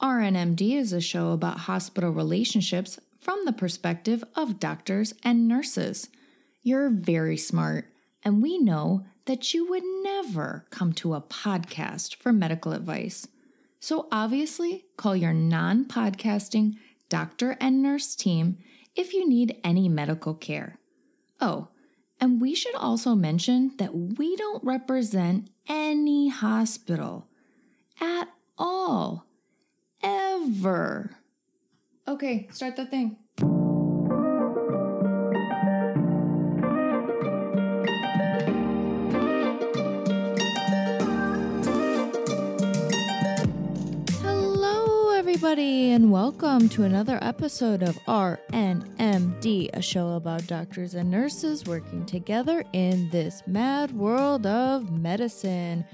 RNMD is a show about hospital relationships from the perspective of doctors and nurses. You're very smart, and we know that you would never come to a podcast for medical advice. So obviously, call your non podcasting doctor and nurse team if you need any medical care. Oh, and we should also mention that we don't represent any hospital at all. Ever. Okay, start the thing. Hello, everybody, and welcome to another episode of RNMD, a show about doctors and nurses working together in this mad world of medicine.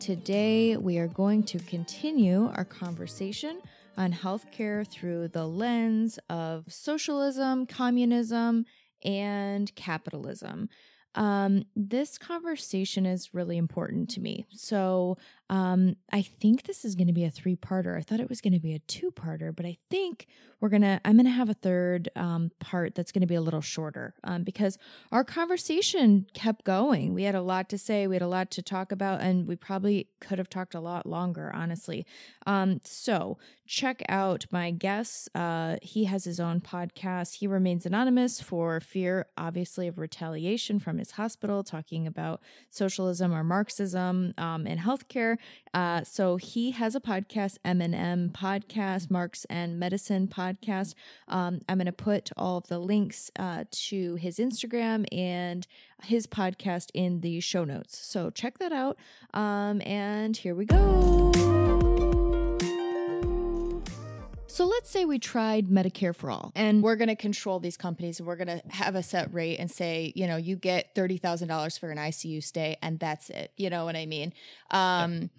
Today, we are going to continue our conversation on healthcare through the lens of socialism, communism, and capitalism. Um, this conversation is really important to me. So, um, I think this is going to be a three parter. I thought it was going to be a two parter, but I think we're going to, I'm going to have a third um, part that's going to be a little shorter um, because our conversation kept going. We had a lot to say, we had a lot to talk about, and we probably could have talked a lot longer, honestly. Um, so, check out my guest. Uh, he has his own podcast. He remains anonymous for fear, obviously, of retaliation from his hospital, talking about socialism or Marxism um, in healthcare. Uh, so he has a podcast, M&M Podcast, Marx and Medicine Podcast. Um, I'm going to put all of the links uh, to his Instagram and his podcast in the show notes. So check that out. Um, and here we go. So let's say we tried Medicare for all and we're going to control these companies and we're going to have a set rate and say, you know, you get $30,000 for an ICU stay and that's it. You know what I mean? Um,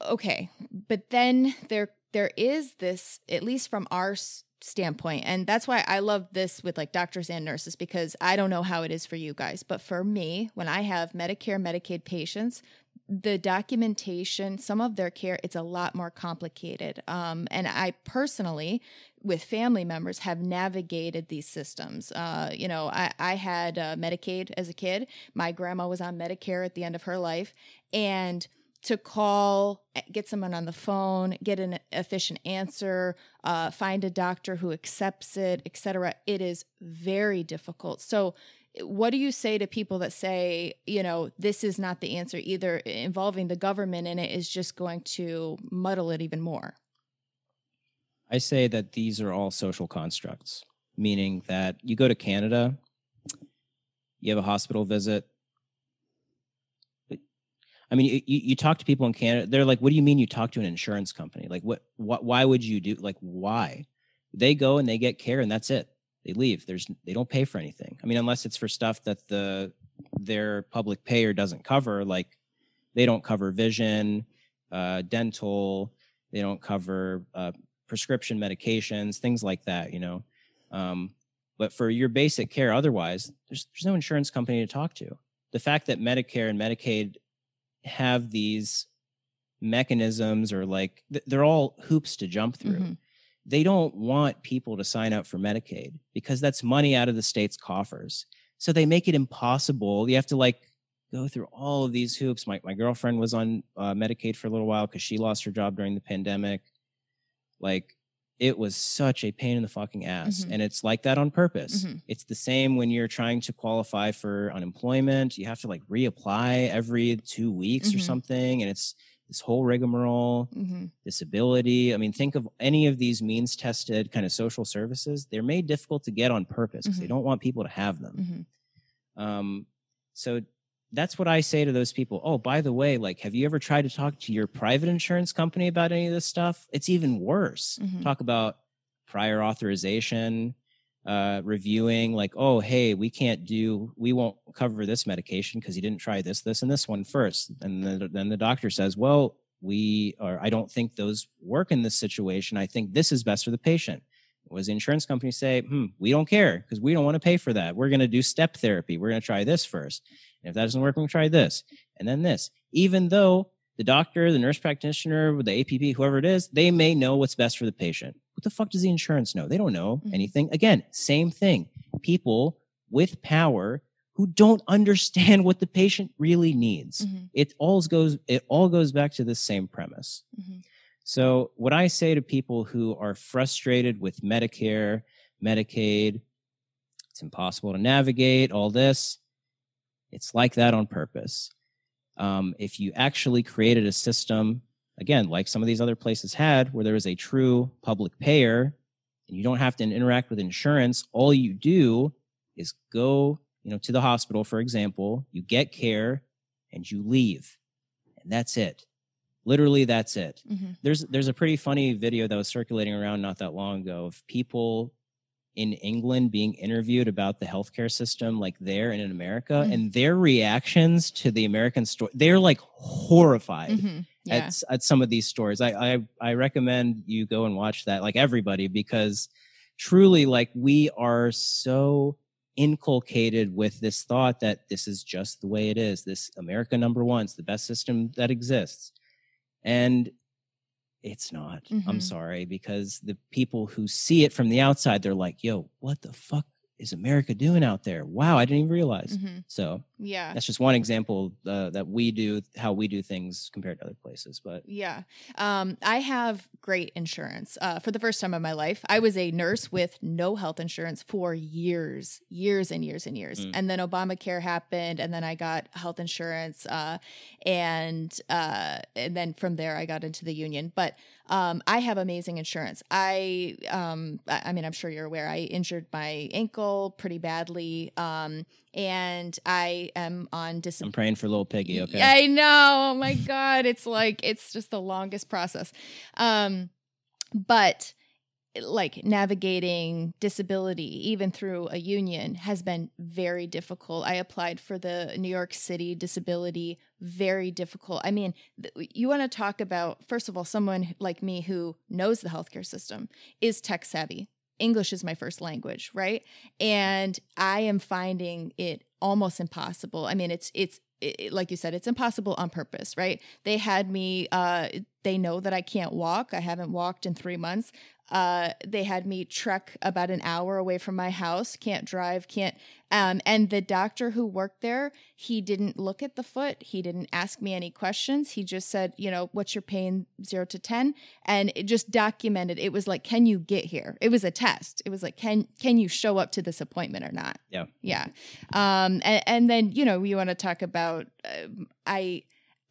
okay. But then there, there is this, at least from our standpoint, and that's why I love this with like doctors and nurses because I don't know how it is for you guys, but for me, when I have Medicare, Medicaid patients, the documentation, some of their care, it's a lot more complicated. Um, and I personally, with family members, have navigated these systems. Uh, you know, I, I had uh, Medicaid as a kid. My grandma was on Medicare at the end of her life. And to call, eh, get someone on the phone, get an efficient answer, uh, find a doctor who accepts it, etc. It is very difficult. So what do you say to people that say, you know, this is not the answer either involving the government in it is just going to muddle it even more? I say that these are all social constructs, meaning that you go to Canada, you have a hospital visit. I mean, you, you talk to people in Canada, they're like, what do you mean you talk to an insurance company? Like, what, what, why would you do, like, why? They go and they get care and that's it they leave. There's they don't pay for anything. I mean, unless it's for stuff that the their public payer doesn't cover, like they don't cover vision, uh, dental, they don't cover uh, prescription medications, things like that. You know, um, but for your basic care, otherwise, there's there's no insurance company to talk to. The fact that Medicare and Medicaid have these mechanisms or like they're all hoops to jump through. Mm-hmm they don't want people to sign up for Medicaid because that's money out of the state's coffers. So they make it impossible. You have to like go through all of these hoops. My, my girlfriend was on uh, Medicaid for a little while because she lost her job during the pandemic. Like it was such a pain in the fucking ass. Mm-hmm. And it's like that on purpose. Mm-hmm. It's the same when you're trying to qualify for unemployment. You have to like reapply every two weeks mm-hmm. or something. And it's this whole rigmarole, mm-hmm. disability. I mean, think of any of these means tested kind of social services. They're made difficult to get on purpose because mm-hmm. they don't want people to have them. Mm-hmm. Um, so that's what I say to those people. Oh, by the way, like, have you ever tried to talk to your private insurance company about any of this stuff? It's even worse. Mm-hmm. Talk about prior authorization, uh, reviewing like, oh, hey, we can't do, we won't cover this medication because you didn't try this, this, and this one first. And then, then the doctor says, well, we are, I don't think those work in this situation. I think this is best for the patient. Was the insurance company say, hmm, we don't care because we don't want to pay for that. We're going to do step therapy. We're going to try this first. And if that doesn't work, to try this and then this, even though the doctor, the nurse practitioner, the APP, whoever it is, they may know what's best for the patient. What the fuck does the insurance know? They don't know Mhm. anything. Again, same thing. People with power who don't understand what the patient really needs. Mhm, It all goes it all goes back to the same premise. mhm, So, what I say to people who are frustrated with Medicare, Medicaid, it's impossible to navigate, all this, it's like that on purpose. Um, if you actually created a system, again, like some of these other places had, where there is a true public payer and you don't have to interact with insurance, all you do is go you know, to the hospital, for example, you get care and you leave. And that's it. Literally, that's it mhm. there's there's a pretty funny video that was circulating around not that long ago of people in England being interviewed about the healthcare system like there and in America Mhm. and their reactions to the American story they're like horrified Mhm, Yeah. at at some of these stories. I, I I recommend you go and watch that like everybody because truly like we are so inculcated with this thought that this is just the way it is. This America number one, it's the best system that exists. And it's not. I'm Mhm. sorry because the people who see it from the outside they're like, "Yo, what the fuck is America doing out there? Wow, I didn't even realize." Mhm, So, Yeah. that's just one example uh, that we do how we do things compared to other places but Yeah. Um, I have great insurance. Uh, for the first time in my life, I was a nurse with no health insurance for years, years and years and years. Mm. And then Obamacare happened, and then I got health insurance. Uh, and uh, and then from there, I got into the union. But um, I have amazing insurance. I, um, I mean, I'm sure you're aware. I injured my ankle pretty badly, um, and I am on disability. i'm praying for little piggy okay I know. Oh my god, it's like it's just the longest process. Um but like navigating disability even through a union has been very difficult. I applied for the New York City disability, very difficult. I mean, th- you want to talk about first of all someone like me who knows the healthcare system is tech savvy. English is my first language, right? And I am finding it almost impossible. I mean, it's it's it, like you said, it's impossible on purpose, right? They had me. Uh, they know that I can't walk. I haven't walked in three months. Uh, they had me trek about an hour away from my house. Can't drive. Can't. Um, and the doctor who worked there, he didn't look at the foot. He didn't ask me any questions. He just said, you know, what's your pain, zero to ten, and it just documented. It was like, can you get here? It was a test. It was like, can can you show up to this appointment or not? Yeah. Yeah. Um, and, and then you know, you want to talk about. Uh, I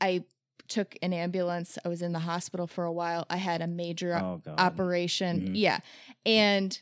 I took an ambulance. I was in the hospital for a while. I had a major oh operation. Mhm. Yeah. And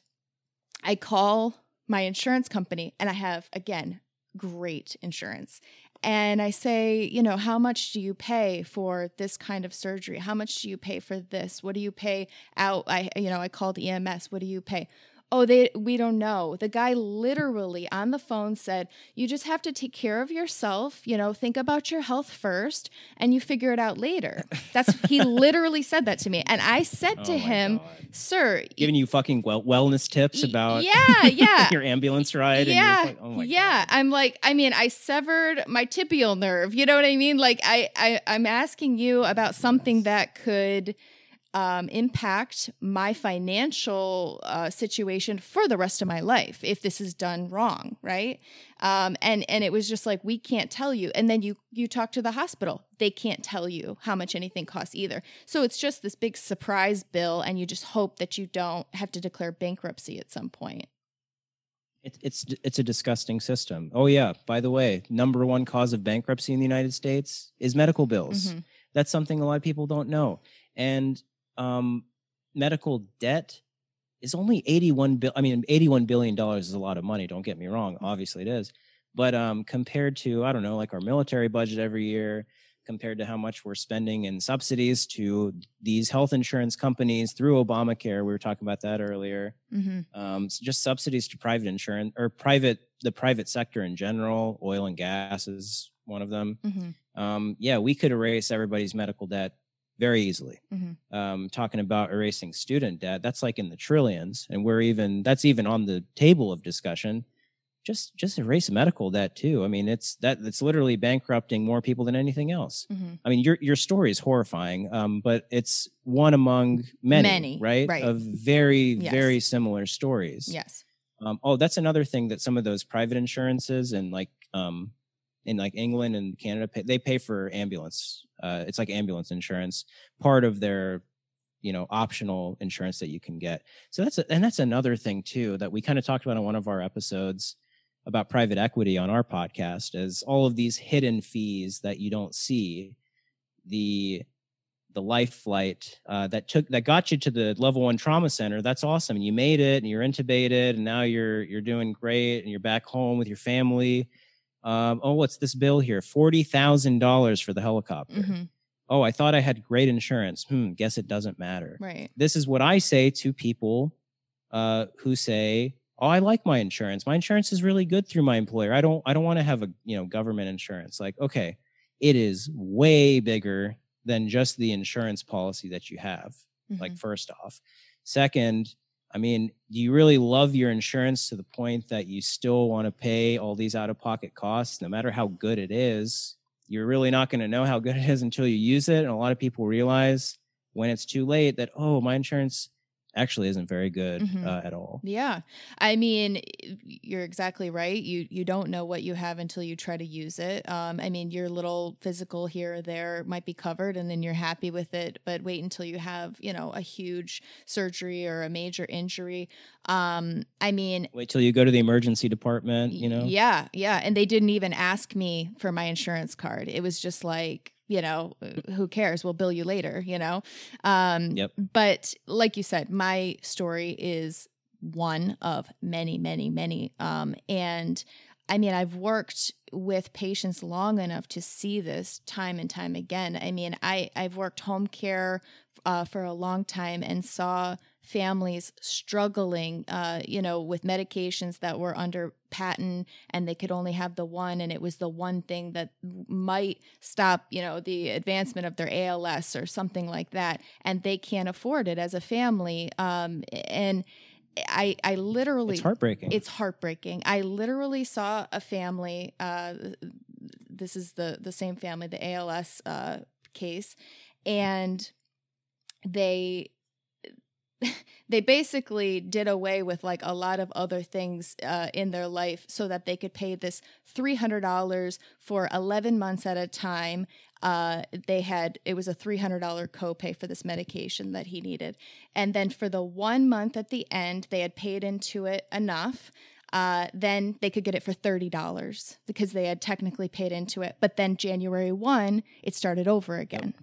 I call my insurance company and I have, again, great insurance. And I say, you know, how much do you pay for this kind of surgery? How much do you pay for this? What do you pay out? I, you know, I called EMS. What do you pay? Oh, they we don't know. The guy literally on the phone said, "You just have to take care of yourself, you know, think about your health first and you figure it out later." That's he literally said that to me. And I said Oh to him, God. "Sir, giving you fucking well- wellness tips y- about Yeah, yeah. your ambulance ride yeah, like, oh my yeah. god I'm like, I mean, I severed my tibial nerve. You know what I mean? Like, I, I I'm asking you about something that could um, impact my financial uh, situation for the rest of my life if this is done wrong, right? Um, and and it was just like we can't tell you. And then you you talk to the hospital, they can't tell you how much anything costs either. So it's just this big surprise bill, and you just hope that you don't have to declare bankruptcy at some point. It, it's it's a disgusting system. Oh yeah. By the way, number one cause of bankruptcy in the United States is medical bills. Mhm. That's something a lot of people don't know. And um, medical debt is only 81 bill. I mean, 81 billion dollars is a lot of money. Don't get me wrong. Obviously, it is. But um, compared to I don't know, like our military budget every year, compared to how much we're spending in subsidies to these health insurance companies through Obamacare, we were talking about that earlier Mm-hmm. um, s- just subsidies to private insurance or private the private sector in general. Oil and gas is one of them. Mm-hmm. Um, yeah, we could erase everybody's medical debt very easily. Mhm. Um, talking about erasing student debt, that's like in the trillions, and we're even that's even on the table of discussion. just just erase medical debt too. I mean, it's that it's literally bankrupting more people than anything else. Mhm. I mean, your your story is horrifying, um, but it's one among many, Many, right? right. Of very Yes. very similar stories. Yes. Um, oh, that's another thing that some of those private insurances and like um, in like England and Canada, pay, they pay for ambulance. Uh, it's like ambulance insurance, part of their you know optional insurance that you can get. So that's a, and that's another thing too that we kind of talked about on one of our episodes about private equity on our podcast is all of these hidden fees that you don't see the the life flight uh, that took that got you to the level one trauma center that's awesome you made it and you're intubated and now you're you're doing great and you're back home with your family um, oh what's this bill here $40000 for the helicopter Mhm. oh i thought i had great insurance hmm guess it doesn't matter Right. this is what I say to people uh, who say, "Oh, I like my insurance. My insurance is really good through my employer. I don't, I don't want to have a, you know, government insurance." Like, okay, it is way bigger than just the insurance policy that you have. Like, Mhm. first off, second, I mean, do you really love your insurance to the point that you still want to pay all these out-of-pocket costs, no matter how good it is? You're really not going to know how good it is until you use it, and a lot of people realize when it's too late that oh my insurance actually isn't very good Mhm. uh, at all Yeah. I mean, you're exactly right. You you don't know what you have until you try to use it. Um, I mean, your little physical here or there might be covered and then you're happy with it, but wait until you have, you know, a huge surgery or a major injury. Um, I mean, wait till you go to the emergency department you know yeah, yeah. And they didn't even ask me for my insurance card. It was just like, you know, uh, who cares? We'll bill you later, you know? Um, Yep. But like you said, my story is one of many, many, many. Um, and I mean, I've worked with patients long enough to see this time and time again. I mean, I, I've worked home care uh, for a long time and saw families struggling, uh, you know, with medications that were under patent and they could only have the one, and it was the one thing that might stop, you know, the advancement of their ALS or something like that, and they can't afford it as a family. Um, and I, I literally, it's heartbreaking it's heartbreaking. I literally saw a family. Uh, this is the the same family, the ALS uh, case, and they they basically did away with like a lot of other things uh, in their life so that they could pay this $300 for 11 months at a time. Uh, they had it was a $300 copay for this medication that he needed. And then for the one month at the end they had paid into it enough uh, then they could get it for $30 because they had technically paid into it but then january 1 it started over again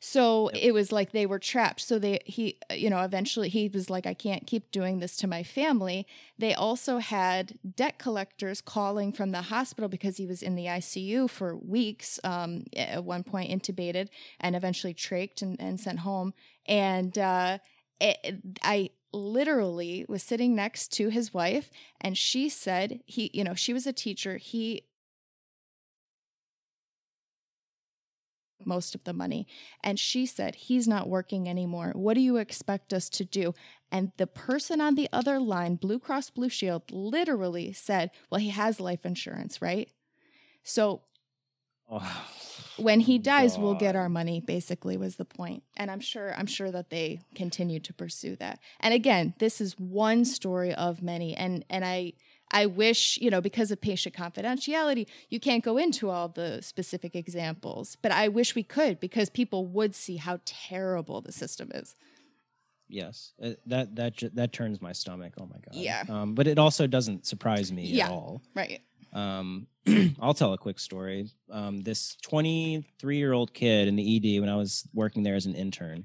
so it was like they were trapped. So they he you know eventually he was like I can't keep doing this to my family. They also had debt collectors calling from the hospital because he was in the ICU for weeks. Um, at one point intubated and eventually trached and, and sent home. And uh, it, I literally was sitting next to his wife and she said he you know she was a teacher he most of the money. And she said, He's not working anymore. What do you expect us to do? And the person on the other line, Blue Cross Blue Shield, literally said, Well, he has life insurance, right? So Oh, when he dies, we'll get our money, basically, was the point. And I'm sure, I'm sure that they continue to pursue that. And again, this is one story of many. And and I I wish, you know, because of patient confidentiality, you can't go into all the specific examples. But I wish we could because people would see how terrible the system is. yes Uh, that that that turns my stomach oh my god Yeah. um, but it also doesn't surprise me Yeah. at all Right. Um, I'll tell a quick story. Um, this 23 year old kid in the ED when I was working there as an intern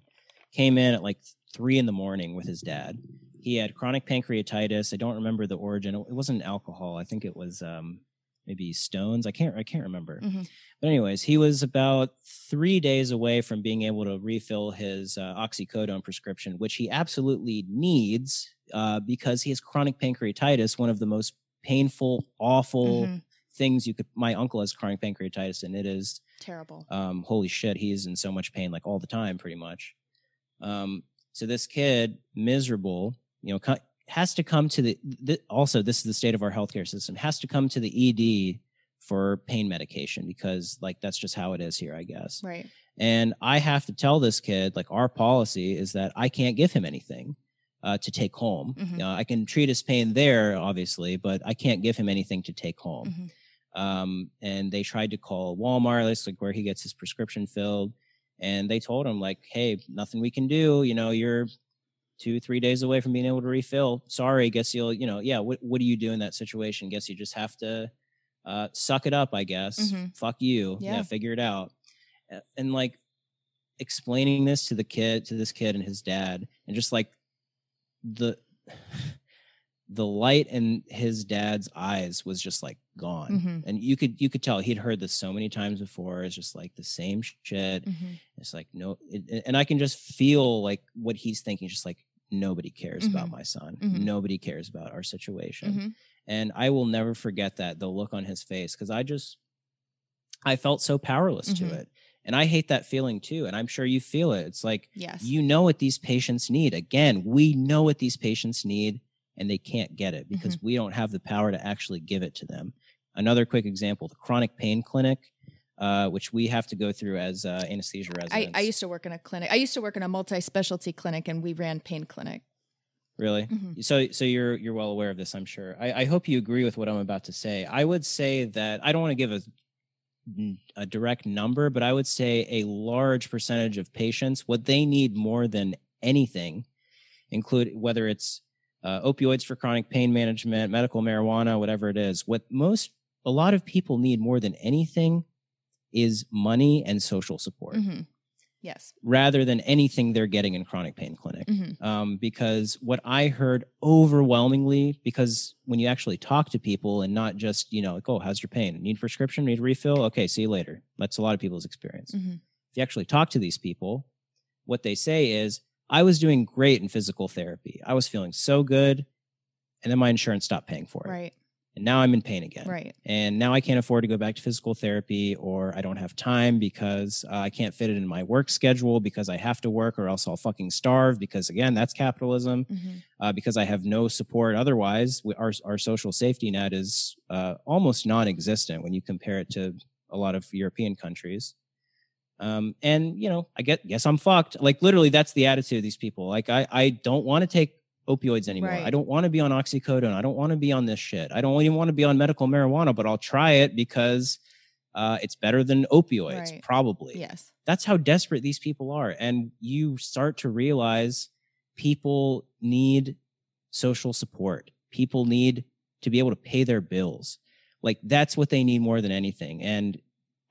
came in at like three in the morning with his dad. He had chronic pancreatitis. I don't remember the origin. It wasn't alcohol. I think it was um, maybe stones. I can't. I can't remember. Mhm. But anyways, he was about three days away from being able to refill his uh, oxycodone prescription, which he absolutely needs uh, because he has chronic pancreatitis, one of the most painful, awful Mhm. things you could. My uncle has chronic pancreatitis, and it is Terrible. um, holy shit, he's in so much pain, like all the time, pretty much. Um, so this kid, miserable, you know, has to come to the th- also this is the state of our healthcare system has to come to the ed for pain medication because like that's just how it is here i guess Right. and i have to tell this kid like our policy is that i can't give him anything uh, to take home Mhm. uh, i can treat his pain there obviously but i can't give him anything to take home Mhm. um, and they tried to call Walmart, that's like where he gets his prescription filled, and they told him like, "Hey, nothing we can do. You know, you're two, three days away from being able to refill. Sorry, guess you'll, you know, yeah. What what do you do in that situation? Guess you just have to uh, suck it up. I guess. Mhm. Fuck you. Yeah. yeah, figure it out. And like explaining this to the kid, to this kid and his dad, and just like the the light in his dad's eyes was just like gone Mhm. and you could you could tell he'd heard this so many times before it's just like the same shit Mhm. it's like no it, and i can just feel like what he's thinking just like nobody cares about Mhm. my son Mhm. nobody cares about our situation Mhm. and i will never forget that the look on his face because i just i felt so powerless to it and i hate that feeling too and i'm sure you feel it it's like Yes. you know what these patients need again we know what these patients need and they can't get it because Mm-hmm. we don't have the power to actually give it to them another quick example the chronic pain clinic uh, which we have to go through as uh, anesthesia I, residents I used to work in a clinic. I used to work in a multi-specialty clinic, and we ran pain clinic. really Mhm. so so you're you're well aware of this i'm sure I, I hope you agree with what i'm about to say i would say that i don't want to give a a direct number but i would say a large percentage of patients what they need more than anything include whether it's uh, opioids for chronic pain management medical marijuana whatever it is what most a lot of people need more than anything is money and social support Mhm. Yes. rather than anything they're getting in chronic pain clinic Mhm. um, because what I heard overwhelmingly, because when you actually talk to people and not just, you know, like, oh, how's your pain? Need prescription? Need refill? Okay, see you later. That's a lot of people's experience. Mhm. If you actually talk to these people, what they say is, I was doing great in physical therapy. I was feeling so good. And then my insurance stopped paying for it. Right. And now I'm in pain again Right. and now I can't afford to go back to physical therapy, or I don't have time because uh, I can't fit it in my work schedule because I have to work, or else I'll fucking starve. Because again, that's capitalism. Mhm. Uh, because I have no support otherwise, we, our our social safety net is uh, almost non-existent when you compare it to a lot of European countries. Um, and you know, I get guess I'm fucked. Like literally, that's the attitude of these people. Like I I don't want to take opioids anymore. I don't want to be on oxycodone. I don't want to be on this shit. I don't even want to be on medical marijuana, but I'll try it because uh, it's better than opioids, Right. probably. Yes. That's how desperate these people are. And you start to realize people need social support. People need to be able to pay their bills. Like that's what they need more than anything. And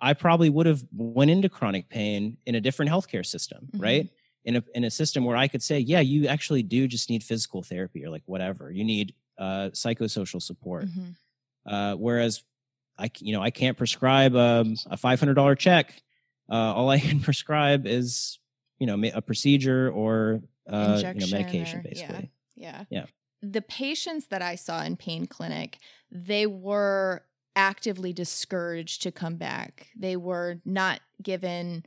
I probably would have went into chronic pain in a different healthcare system, Mhm. right? In a in a system where I could say, yeah, you actually do just need physical therapy or like whatever. You need uh, psychosocial support. Mhm. Uh, whereas I you know, I can't prescribe um, a five hundred dollar check. Uh, all I can prescribe is, you know, a procedure or uh, you know, medication, or- yeah. basically. Yeah. Yeah. The patients that I saw in pain clinic, they were actively discouraged to come back. They were not given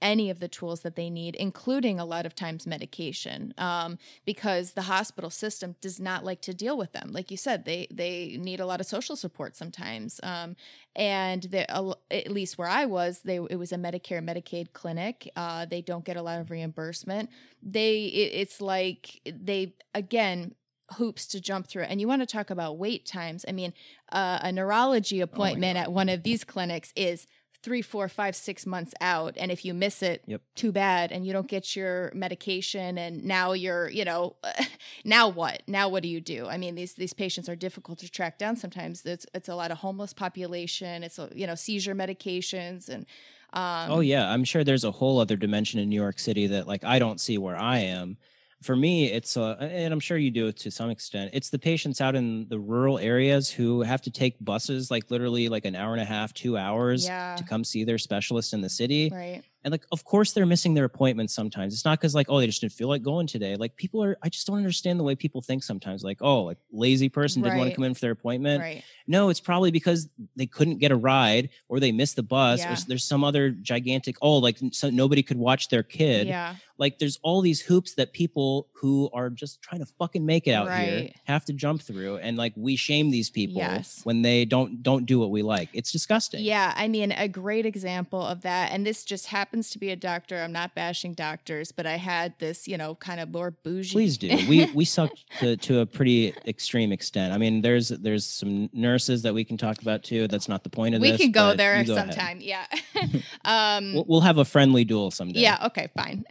any of the tools that they need, including a lot of times medication, um, because the hospital system does not like to deal with them. Like you said, they they need a lot of social support sometimes, um, and they, at least where I was, they it was a Medicare Medicaid clinic. Uh, they don't get a lot of reimbursement. They it, it's like they again hoops to jump through and you want to talk about wait times i mean uh, a neurology appointment God. at one of these clinics is three four five six months out and if you miss it Yep. too bad and you don't get your medication and now you're you know now what now what do you do i mean these these patients are difficult to track down sometimes it's it's a lot of homeless population it's you know seizure medications and um oh yeah, I'm sure there's a whole other dimension in New York City that like I don't see where I am. For me, it's uh, and I'm sure you do it to some extent. It's the patients out in the rural areas who have to take buses like literally like an hour and a half, two hours yeah to come see their specialist in the city. right And like, of course, they're missing their appointments sometimes. It's not because like, oh, they just didn't feel like going today. Like, people are. I just don't understand the way people think sometimes. Like, oh, like lazy person didn't want to come in for their appointment. right No, it's probably because they couldn't get a ride or they missed the bus or Yeah. s- there's some other gigantic. Oh, like so nobody could watch their kid. yeah like there's all these hoops that people who are just trying to fucking make it out here have to jump through and like we shame these people Yes. when they don't don't do what we like it's disgusting Yeah, I mean, a great example of that, and this just happens to be a doctor. I'm not bashing doctors, but I had this, you know, kind of more bougie. please do we we suck to, to a pretty extreme extent i mean there's there's some nurses that we can talk about too that's not the point of the we this can go there go ahead. sometime. Yeah. um, we'll, we'll have a friendly duel someday Yeah, okay, fine.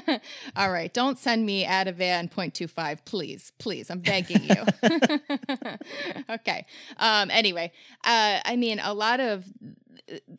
All right. Don't send me Ativan 0.25, please. Please. I'm begging you. okay. Um, anyway, uh, I mean, a lot of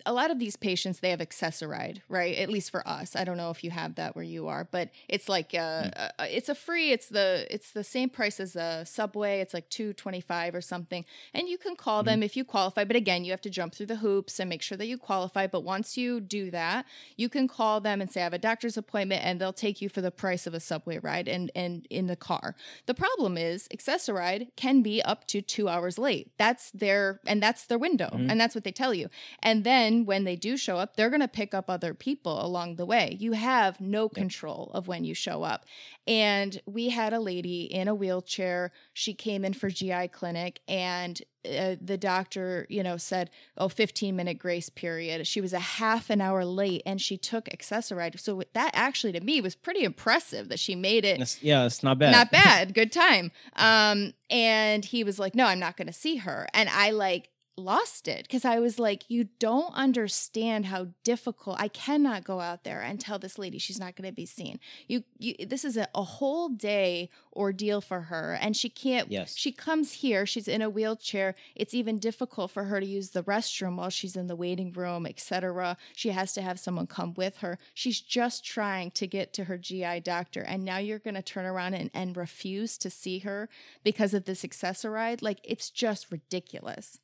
a lot of these patients they have Access-A-Ride right? At least for us. I don't know if you have that where you are but it's like uh, uh it's a free it's the it's the same price as a subway. It's like 225 or something. And you can call them if you qualify but again you have to jump through the hoops and make sure that you qualify. But once you do that you can call them and say i have a doctor's appointment and they'll take you for the price of a subway ride and and in the car. The problem is Access-A-Ride can be up to two hours late. That's their and that's their window Mhm. and that's what they tell you. And then when they do show up they're going to pick up other people along the way. You have no control of when you show up. And we had a lady in a wheelchair. She came in for gi clinic and uh, the doctor you know said oh 15 minute grace period. She was a half an hour late and she took Access-A-Ride. So that actually to me was pretty impressive that she made it. It's- yeah it's not bad. Not bad. Good time. Um and he was like no i'm not going to see her. And i like lost it because i was like you don't understand how difficult i cannot go out there and tell this lady she's not going to be seen. You, you this is a, a whole day ordeal for her and she can't Yes. she comes here she's in a wheelchair it's even difficult for her to use the restroom while she's in the waiting room etc she has to have someone come with her. She's just trying to get to her gi doctor and now you're going to turn around and, and refuse to see her because of this Access-A-Ride? Like it's just ridiculous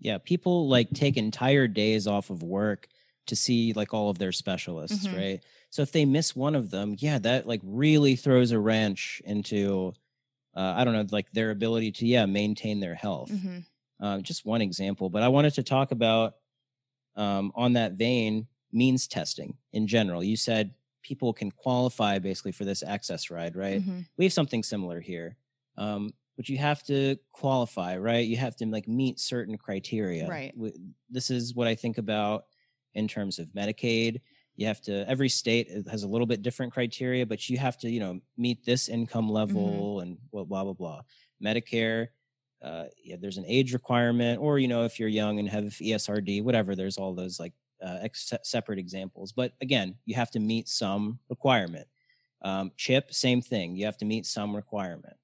yeah people like take entire days off of work to see like all of their specialists Mhm. right so if they miss one of them yeah that like really throws a wrench into uh, i don't know like their ability to yeah maintain their health Mhm. um, just one example but i wanted to talk about um, on that vein means testing in general you said people can qualify basically for this access ride right Mhm. we have something similar here um, but you have to qualify right? You have to like meet certain criteria. Right. This is what i think about in terms of medicaid. You have to every state has a little bit different criteria but you have to you know meet this income level and blah blah blah blah. Medicare uh, yeah, there's an age requirement or you know if you're young and have esrd whatever there's all those like uh, ex- separate examples. But again you have to meet some requirement. Um, chip same thing. You have to meet some requirement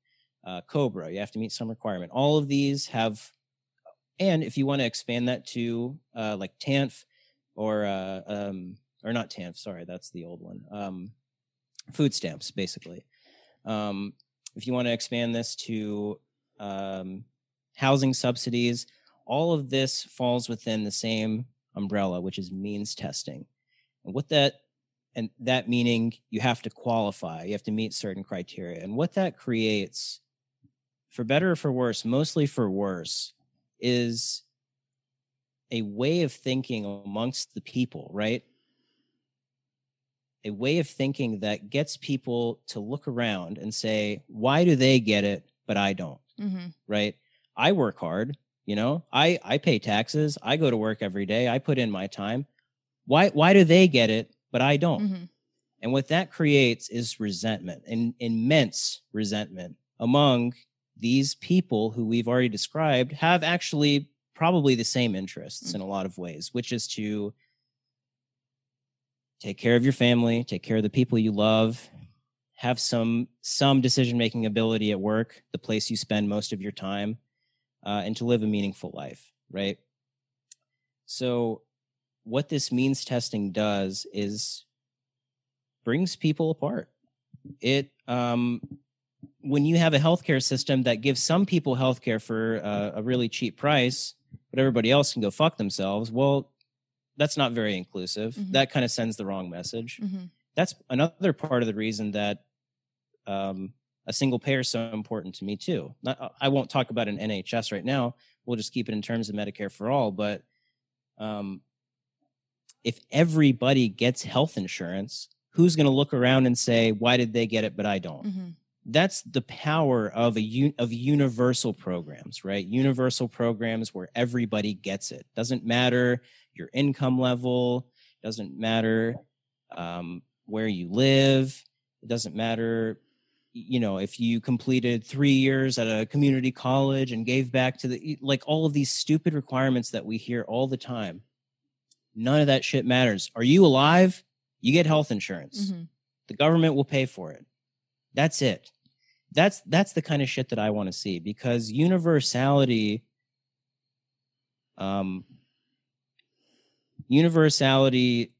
uh, cobra. You have to meet some requirement. All of these have and if you want to expand that to uh, like tanf or uh, um, or not tanf sorry that's the old one um, food stamps basically. Um, if you want to expand this to um, housing subsidies all of this falls within the same umbrella which is means testing. And what that and that meaning you have to qualify. You have to meet certain criteria. And what that creates for better or for worse mostly for worse is a way of thinking amongst the people right? A way of thinking that gets people to look around and say why do they get it but i don't? Mhm. right? I work hard you know? I i pay taxes i go to work every day i put in my time. Why why do they get it but i don't? Mhm. and what that creates is resentment and immense resentment among these people who we've already described have actually probably the same interests in a lot of ways which is to take care of your family take care of the people you love have some some decision making ability at work the place you spend most of your time uh, and to live a meaningful life right? So what this means testing does is brings people apart. It um when you have a healthcare system that gives some people healthcare for uh, a really cheap price but everybody else can go fuck themselves well that's not very inclusive Mhm. that kind of sends the wrong message Mhm. that's another part of the reason that um, a single payer is so important to me too. Not, I won't talk about an NHS right now. We'll just keep it in terms of Medicare for all. But um, if everybody gets health insurance who's going to look around and say, why did they get it, but I don't? That's the power of a of universal programs, right? Universal programs where everybody gets it. Doesn't matter your income level, doesn't matter um, where you live, it doesn't matter you know if you completed three years at a community college and gave back to the like all of these stupid requirements that we hear all the time. None of that shit matters. Are you alive? You get health insurance. Hmm the government will pay for it. That's it that's that's the kind of shit that i want to see because universality um universality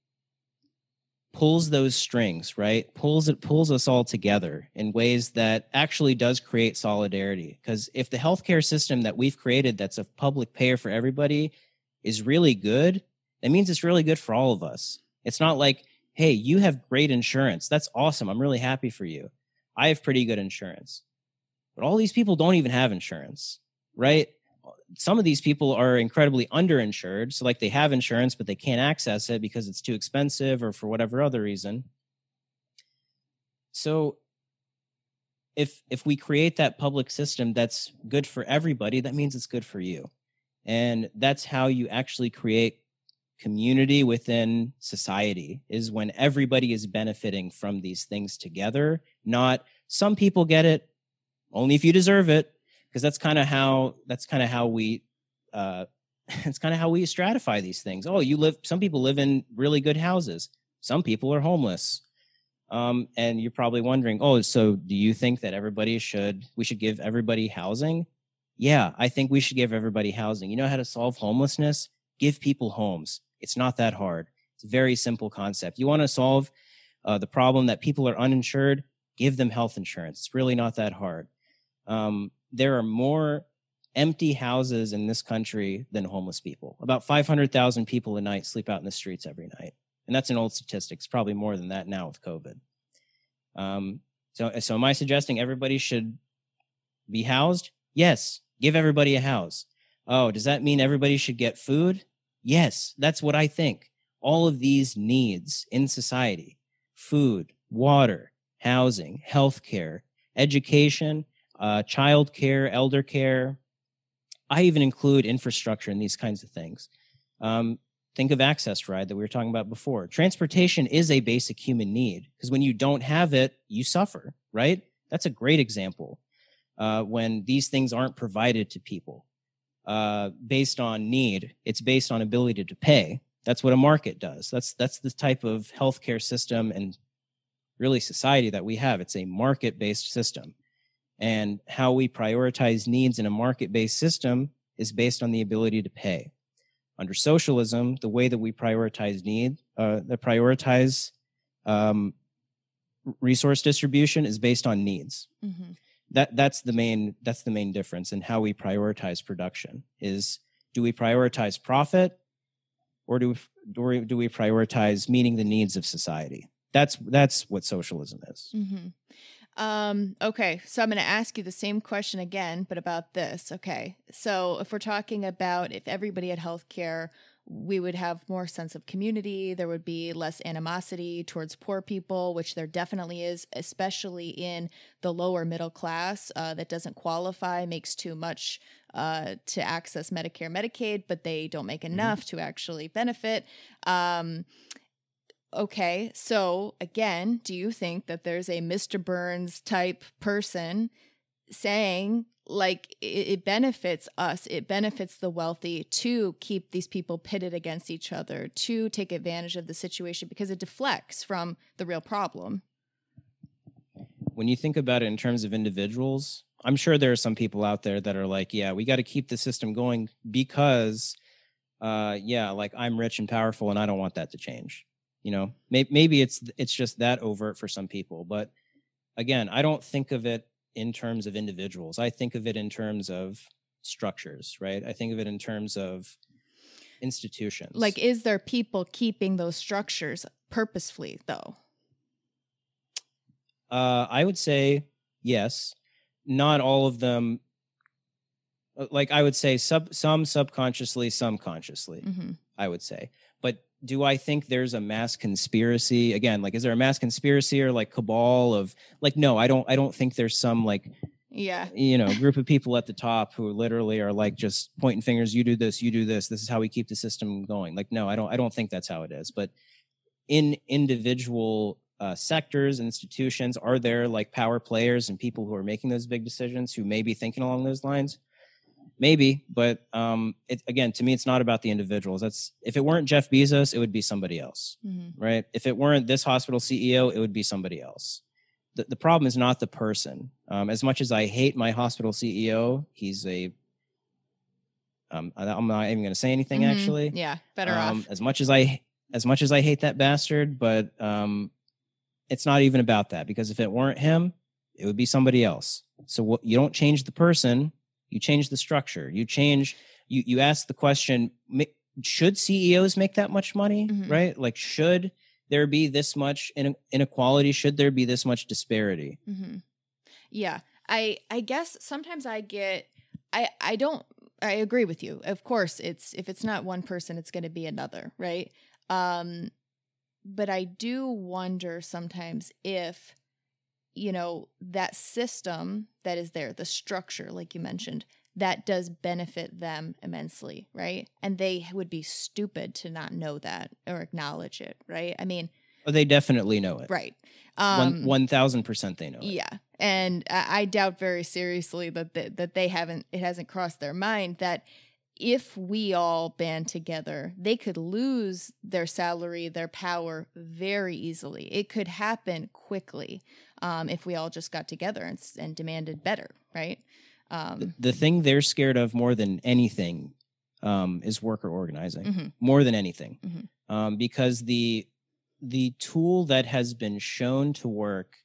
pulls those strings right? Pulls it pulls us all together in ways that actually does create solidarity because if the healthcare system that we've created that's a public payer for everybody is really good that means it's really good for all of us. It's not like hey you have great insurance. That's awesome. I'm really happy for you i have pretty good insurance. But all these people don't even have insurance right? Some of these people are incredibly underinsured so like they have insurance but they can't access it because it's too expensive or for whatever other reason. So if if we create that public system that's good for everybody that means it's good for you. And that's how you actually create community within society is when everybody is benefiting from these things together not some people get it only if you deserve it because that's kind of how that's kind of how we uh it's kind of how we stratify these things. Oh you live some people live in really good houses. Some people are homeless. Um and you're probably wondering oh so do you think that everybody should we should give everybody housing? Yeah i think we should give everybody housing. You know how to solve homelessness give people homes it's not that hard it's a very simple concept you want to solve uh, the problem that people are uninsured give them health insurance it's really not that hard um, there are more empty houses in this country than homeless people. About 500,000 people a night sleep out in the streets every night. And that's an old statistic. It's probably more than that now with COVID. Um, so, so am I suggesting everybody should be housed? Yes. Give everybody a house. Oh, does that mean everybody should get food? Yes. That's what I think. All of these needs in society food, water, housing, healthcare, education, uh, child care, elder care. I even include infrastructure in these kinds of things. Um, think of access ride that we were talking about before. Transportation is a basic human need because when you don't have it, you suffer, right? That's a great example uh, when these things aren't provided to people uh, based on need. It's based on ability to pay. That's what a market does. That's that's the type of healthcare system and really society that we have. It's a market-based system and how we prioritize needs in a market based system is based on the ability to pay. Under socialism, the way that we prioritize need, uh, that prioritize um, resource distribution is based on needs. hmm That that's the main that's the main difference in how we prioritize production. Is do we prioritize profit, or do we, do we, prioritize meeting the needs of society? That's that's what socialism is. hmm Um, okay, so I'm going to ask you the same question again, but about this. Okay, so if we're talking about if everybody had health care, we would have more sense of community. There would be less animosity towards poor people, which there definitely is, especially in the lower middle class uh, that doesn't qualify, makes too much uh, to access Medicare, Medicaid, but they don't make enough to actually benefit. Um, okay, so again, do you think that there's a Mr. Burns type person saying, like, it, it benefits us, it benefits the wealthy to keep these people pitted against each other, to take advantage of the situation because it deflects from the real problem? when you think about it in terms of individuals, I'm sure there are some people out there that are like, yeah, we got to keep the system going because, uh, yeah, like I'm rich and powerful and I don't want that to change. You know, maybe, maybe it's it's just that overt for some people, but again, I don't think of it in terms of individuals. I think of it in terms of structures, right? I think of it in terms of institutions. Like, is there people keeping those structures purposefully, though? Uh, I would say yes. Not all of them. uh, Like I would say, sub some subconsciously, some consciously. hmm I would say, do I think there's a mass conspiracy? Again, like, is there a mass conspiracy or like cabal of like? No, I don't. I don't think there's some like Yeah. you know group of people at the top who literally are like just pointing fingers. You do this. You do this. This is how we keep the system going. Like, no, I don't. I don't think that's how it is. But in individual uh, sectors, institutions, are there like power players and people who are making those big decisions who may be thinking along those lines? Maybe, but um, it, again, to me, it's not about the individuals. That's if it weren't Jeff Bezos, it would be somebody else, Mhm. right? If it weren't this hospital CEO, it would be somebody else. The, the problem is not the person. Um, as much as I hate my hospital CEO, he's a um, I- I'm not even going to say anything Mhm. actually. Yeah. Better Um, off. As much as I as much as I hate that bastard, but um, it's not even about that because if it weren't him, it would be somebody else. So what, you don't change the person, you change the structure. You change. You you ask the question: Should CEOs make that much money? Mhm. Right? Like, should there be this much inequality? Should there be this much disparity? hmm Yeah, I I guess sometimes I get I I don't I agree with you. Of course, it's if it's not one person, it's going to be another, right? Um, but I do wonder sometimes if you know that system that is there, the structure, like you mentioned, that does benefit them immensely, right? And they would be stupid to not know that or acknowledge it, right? I mean, Oh, they definitely know it. right? Um, one thousand percent, they know it. yeah, and I, I doubt very seriously that they, that they haven't it hasn't crossed their mind that if we all band together, they could lose their salary, their power very easily. It could happen quickly um, if we all just got together and, and demanded better, right? The, Um, the thing they're scared of more than anything um, is worker organizing. mhm, more than anything Mhm. um, because the the tool that has been shown to work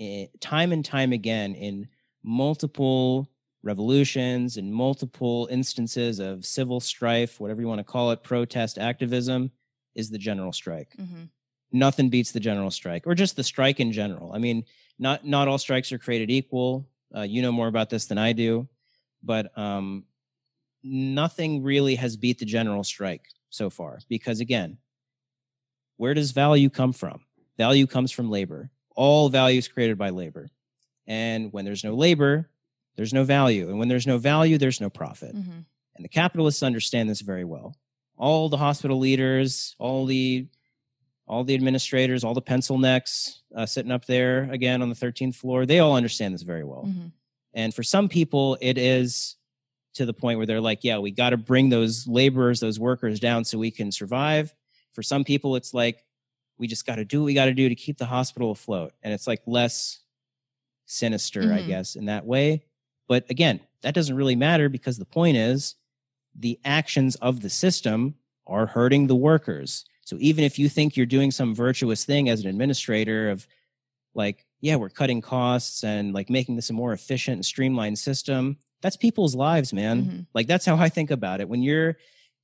i- time and time again in multiple revolutions and multiple instances of civil strife whatever you want to call it protest activism is the general strike. Mhm, nothing beats the general strike or just the strike in general. I mean not not all strikes are created equal. Uh, you know more about this than i do but um, nothing really has beat the general strike so far because again where does value come from? Value comes from labor. All value is created by labor. And when there's no labor there's no value and when there's no value there's no profit mhm, and the capitalists understand this very well. All the hospital leaders, all the all the administrators, all the pencil necks uh, sitting up there again on the 13th floor, they all understand this very well. mhm, And for some people, it is to the point where they're like, yeah, we got to bring those laborers, those workers down so we can survive. For some people, it's like, we just got to do what we got to do to keep the hospital afloat. And it's like less sinister, I Mhm. guess, in that way. But again, that doesn't really matter because the point is the actions of the system are hurting the workers. So even if you think you're doing some virtuous thing as an administrator of like, yeah, we're cutting costs and like making this a more efficient and streamlined system, that's people's lives, man. mhm. Like that's how I think about it. When you're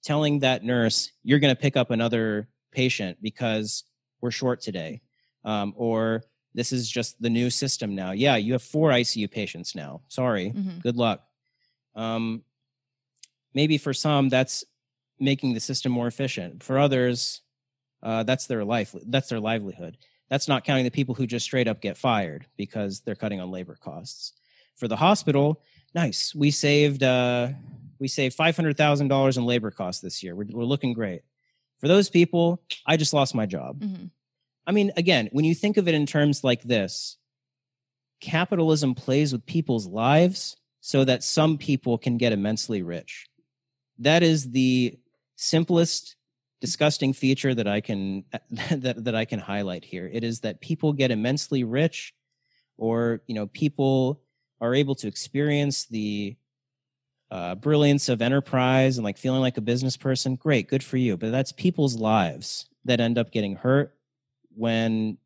telling that nurse you're going to pick up another patient because we're short today, um, or this is just the new system now. Yeah, you have four ICU patients now. Sorry, Mhm. good luck. Um, maybe for some that's making the system more efficient. For others, uh, that's their life. That's their livelihood. That's not counting the people who just straight up get fired because they're cutting on labor costs. For the hospital, nice. We saved uh, we saved five hundred thousand dollars in labor costs this year. We're, we're looking great. For those people, I just lost my job. Mhm. I mean, again, when you think of it in terms like this, capitalism plays with people's lives so that some people can get immensely rich. That is the simplest disgusting feature that I can that, that I can highlight here. It is that people get immensely rich or, you know, people are able to experience the uh, brilliance of enterprise and like feeling like a business person. Great, good for you. But that's people's lives that end up getting hurt when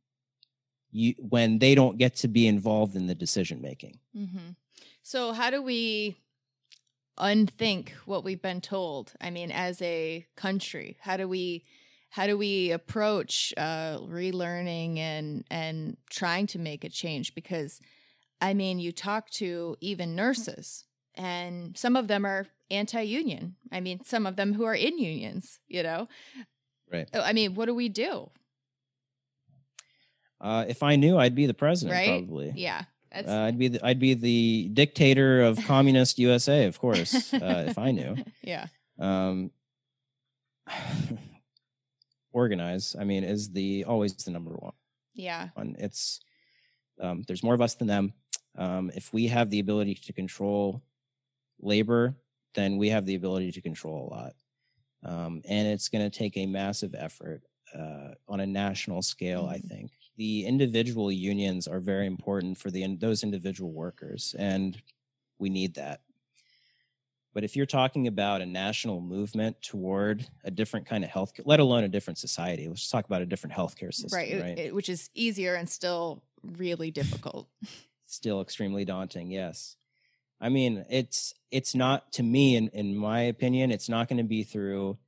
you when they don't get to be involved in the decision making. hmm So, how do we unthink what we've been told? I mean, as a country, how do we how do we approach uh, relearning and and trying to make a change? Because, I mean, you talk to even nurses, and some of them are anti-union. I mean, some of them who are in unions, you know. Right. Oh, I mean, what do we do? Uh, if I knew, I'd be the president. Right? Probably. Yeah. That's, Uh, I'd be the, I'd be the dictator of communist USA, of course, uh, if I knew. yeah. Um, organize, I mean, is the always the number one. Yeah. one. It's um, there's more of us than them. Um, if we have the ability to control labor, then we have the ability to control a lot. Um, and it's going to take a massive effort uh, on a national scale. I Mhm. think the individual unions are very important for the those individual workers, and we need that. But if you're talking about a national movement toward a different kind of health, care, let alone a different society, let's talk about a different healthcare system, right. right? it- which is easier and still really difficult. still extremely daunting yes i mean it's it's not to me in in my opinion it's not going to be through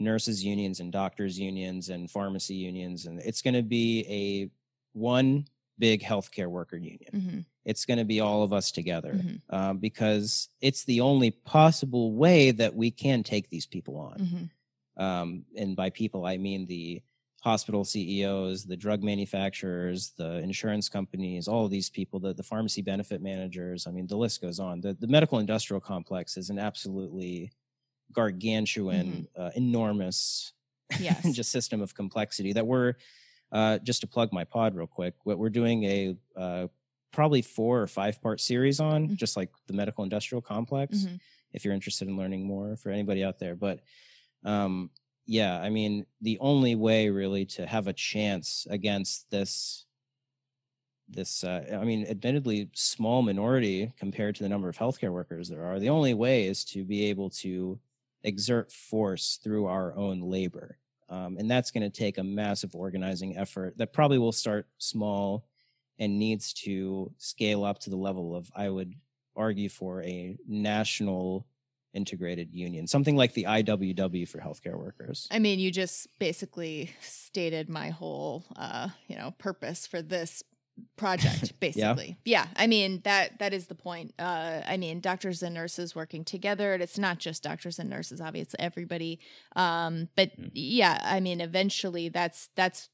nurses unions and doctors unions and pharmacy unions and it's going to be a one big healthcare worker union Mhm, it's going to be all of us together mhm, um, because it's the only possible way that we can take these people on mhm. um, and by people I mean the hospital CEOs, the drug manufacturers, the insurance companies, all of these people, the, the pharmacy benefit managers. I mean, the list goes on. The, the medical industrial complex is an absolutely gargantuan, uh, enormous Yes. just system of complexity that we're uh, just to plug my pod real quick. What we're doing a uh, probably four or five part series on, Mhm. just like the medical industrial complex Mhm. if you're interested in learning more for anybody out there. But um, yeah, I mean, the only way really to have a chance against this, this, uh, I mean, admittedly small minority compared to the number of healthcare workers there are, the only way is to be able to exert force through our own labor. Um, and that's going to take a massive organizing effort that probably will start small and needs to scale up to the level of, I would argue, for a national integrated union, something like the IWW for healthcare workers. I mean, you just basically stated my whole, uh, you know, purpose for this project, basically. yeah. I mean that that is the point. Uh, I mean, doctors and nurses working together. And it's not just doctors and nurses, obviously, everybody. Um, but Mhm. yeah, I mean, eventually, that's that's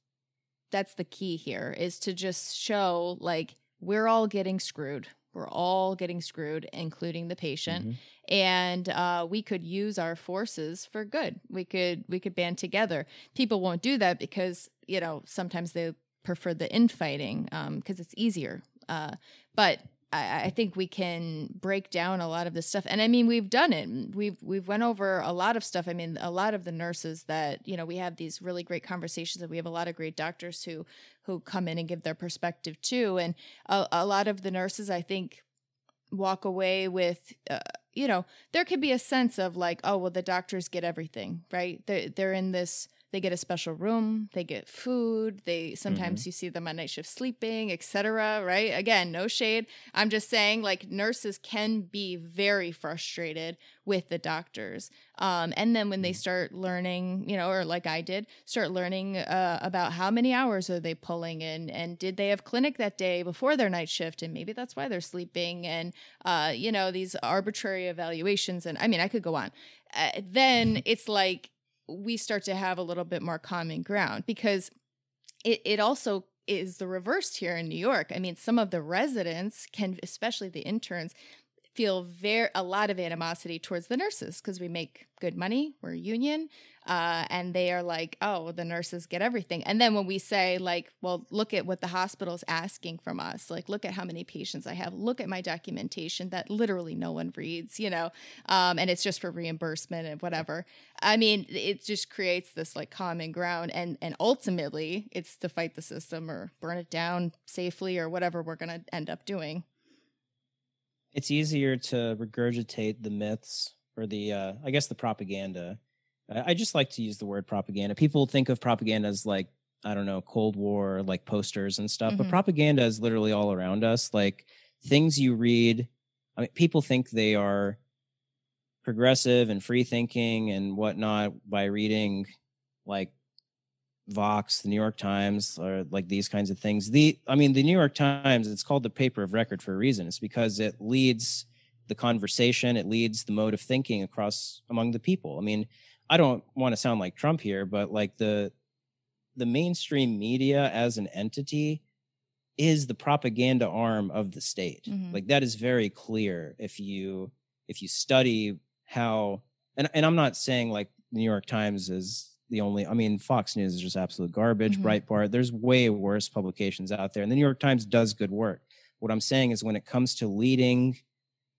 that's the key here is to just show like we're all getting screwed. We're all getting screwed, including the patient Mhm. and uh, we could use our forces for good. We could we could band together. People won't do that because you know sometimes they prefer the infighting because it's easier. Uh, but I, I think we can break down a lot of this stuff, and I mean we've done it. We've we've went over a lot of stuff. I mean a lot of the nurses that you know we have these really great conversations, and we have a lot of great doctors who who come in and give their perspective too. And a, a lot of the nurses, I think, walk away with. Uh, you know, there could be a sense of like, oh, well, the doctors get everything, right? They're, they're in this, they get a special room, they get food, they sometimes you see them on night shift sleeping, etc. Right? Again, no shade. I'm just saying, like, nurses can be very frustrated with the doctors. Um, and then when they start learning, you know, or like I did, start learning uh, about how many hours are they pulling in, and did they have clinic that day before their night shift, and maybe that's why they're sleeping, and uh, you know, these arbitrary evaluations, and I mean, I could go on. Uh, then it's like we start to have a little bit more common ground because it, it also is the reverse here in New York. I mean, some of the residents can, especially the interns, feel very a lot of animosity towards the nurses because we make good money, we're union, uh, and they are like, oh, the nurses get everything. And then when we say like, well, look at what the hospital's asking from us, like, look at how many patients I have, look at my documentation that literally no one reads, you know, um, and it's just for reimbursement and whatever. I mean, it just creates this like common ground, and and ultimately, it's to fight the system or burn it down safely or whatever we're gonna end up doing. It's easier to regurgitate the myths or the, uh, I guess, the propaganda. I just like to use the word propaganda. People think of propaganda as like, I don't know, Cold War, like posters and stuff, but Mhm. propaganda is literally all around us. Like things you read, I mean, people think they are progressive and free thinking and whatnot by reading like Vox, the New York Times, or like these kinds of things. The I mean, the New York Times, it's called the paper of record for a reason. It's because it leads the conversation, it leads the mode of thinking across among the people. I mean, I don't want to sound like Trump here, but like the the mainstream media as an entity is the propaganda arm of the state. Mhm. Like that is very clear if you if you study how and and I'm not saying like New York Times is the only I mean Fox News is just absolute garbage, Mhm. Breitbart, there's way worse publications out there and the New York Times does good work. What I'm saying is when it comes to leading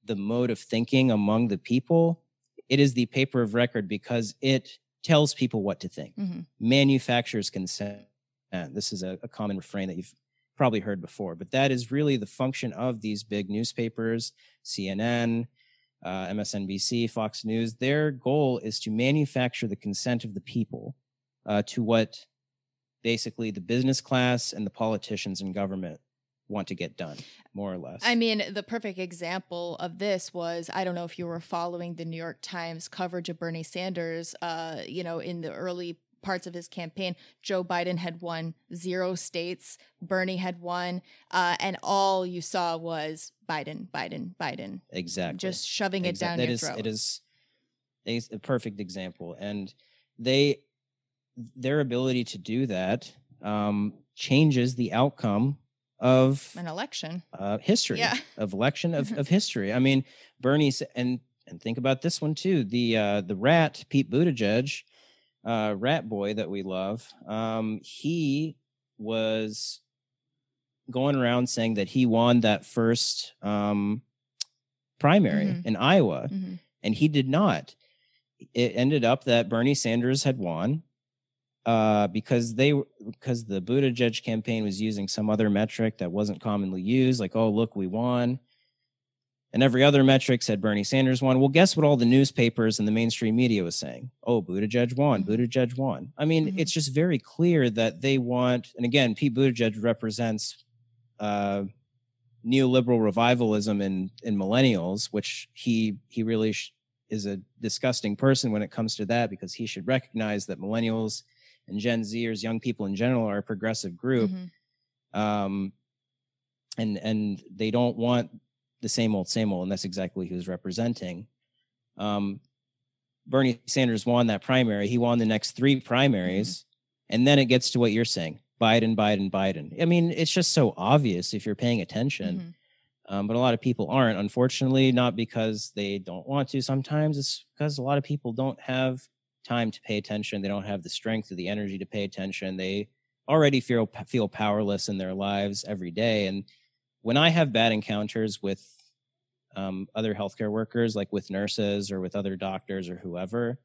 the mode of thinking among the people, it is the paper of record because it tells people what to think Mhm. manufacturers consent. This is a, a common refrain that you've probably heard before, but that is really the function of these big newspapers, CNN, uh, MSNBC, Fox News. Their goal is to manufacture the consent of the people uh, to what basically the business class and the politicians and government want to get done, more or less. I mean, the perfect example of this was I don't know if you were following the New York Times coverage of Bernie Sanders, uh, you know, in the early parts of his campaign. Joe Biden had won zero states, Bernie had won, uh, and all you saw was Biden, Biden, Biden, exactly. just shoving it down that your is- throat. It is a, a perfect example, and they their ability to do that um, changes the outcome of An election. uh, history Yeah. of election of, of history. I mean, Bernie and and think about this one too. The uh, the rat Pete Buttigieg, uh, rat boy that we love. Um, he was going around saying that he won that first um, primary Mhm. in Iowa, Mhm. and he did not. It ended up that Bernie Sanders had won uh, because they because the Buttigieg campaign was using some other metric that wasn't commonly used, like oh look we won, and every other metric said Bernie Sanders won. Well, guess what? All the newspapers and the mainstream media was saying, oh Buttigieg won, Mhm. Buttigieg won. I mean, Mhm. it's just very clear that they want, and again, Pete Buttigieg represents. Uh, neoliberal revivalism in in millennials which he he really sh- is a disgusting person when it comes to that because he should recognize that millennials and gen zers young people in general are a progressive group Mhm. um and and they don't want the same old same old and that's exactly what he was representing. Um bernie sanders won that primary. He won the next three primaries and then it gets to what you're saying biden biden biden. I mean it's just so obvious if you're paying attention Mhm. um, but a lot of people aren't. Unfortunately not because they don't want to. Sometimes it's because a lot of people don't have time to pay attention. They don't have the strength or the energy to pay attention. They already feel feel powerless in their lives every day and when i have bad encounters with um, other healthcare workers like with nurses or with other doctors or whoever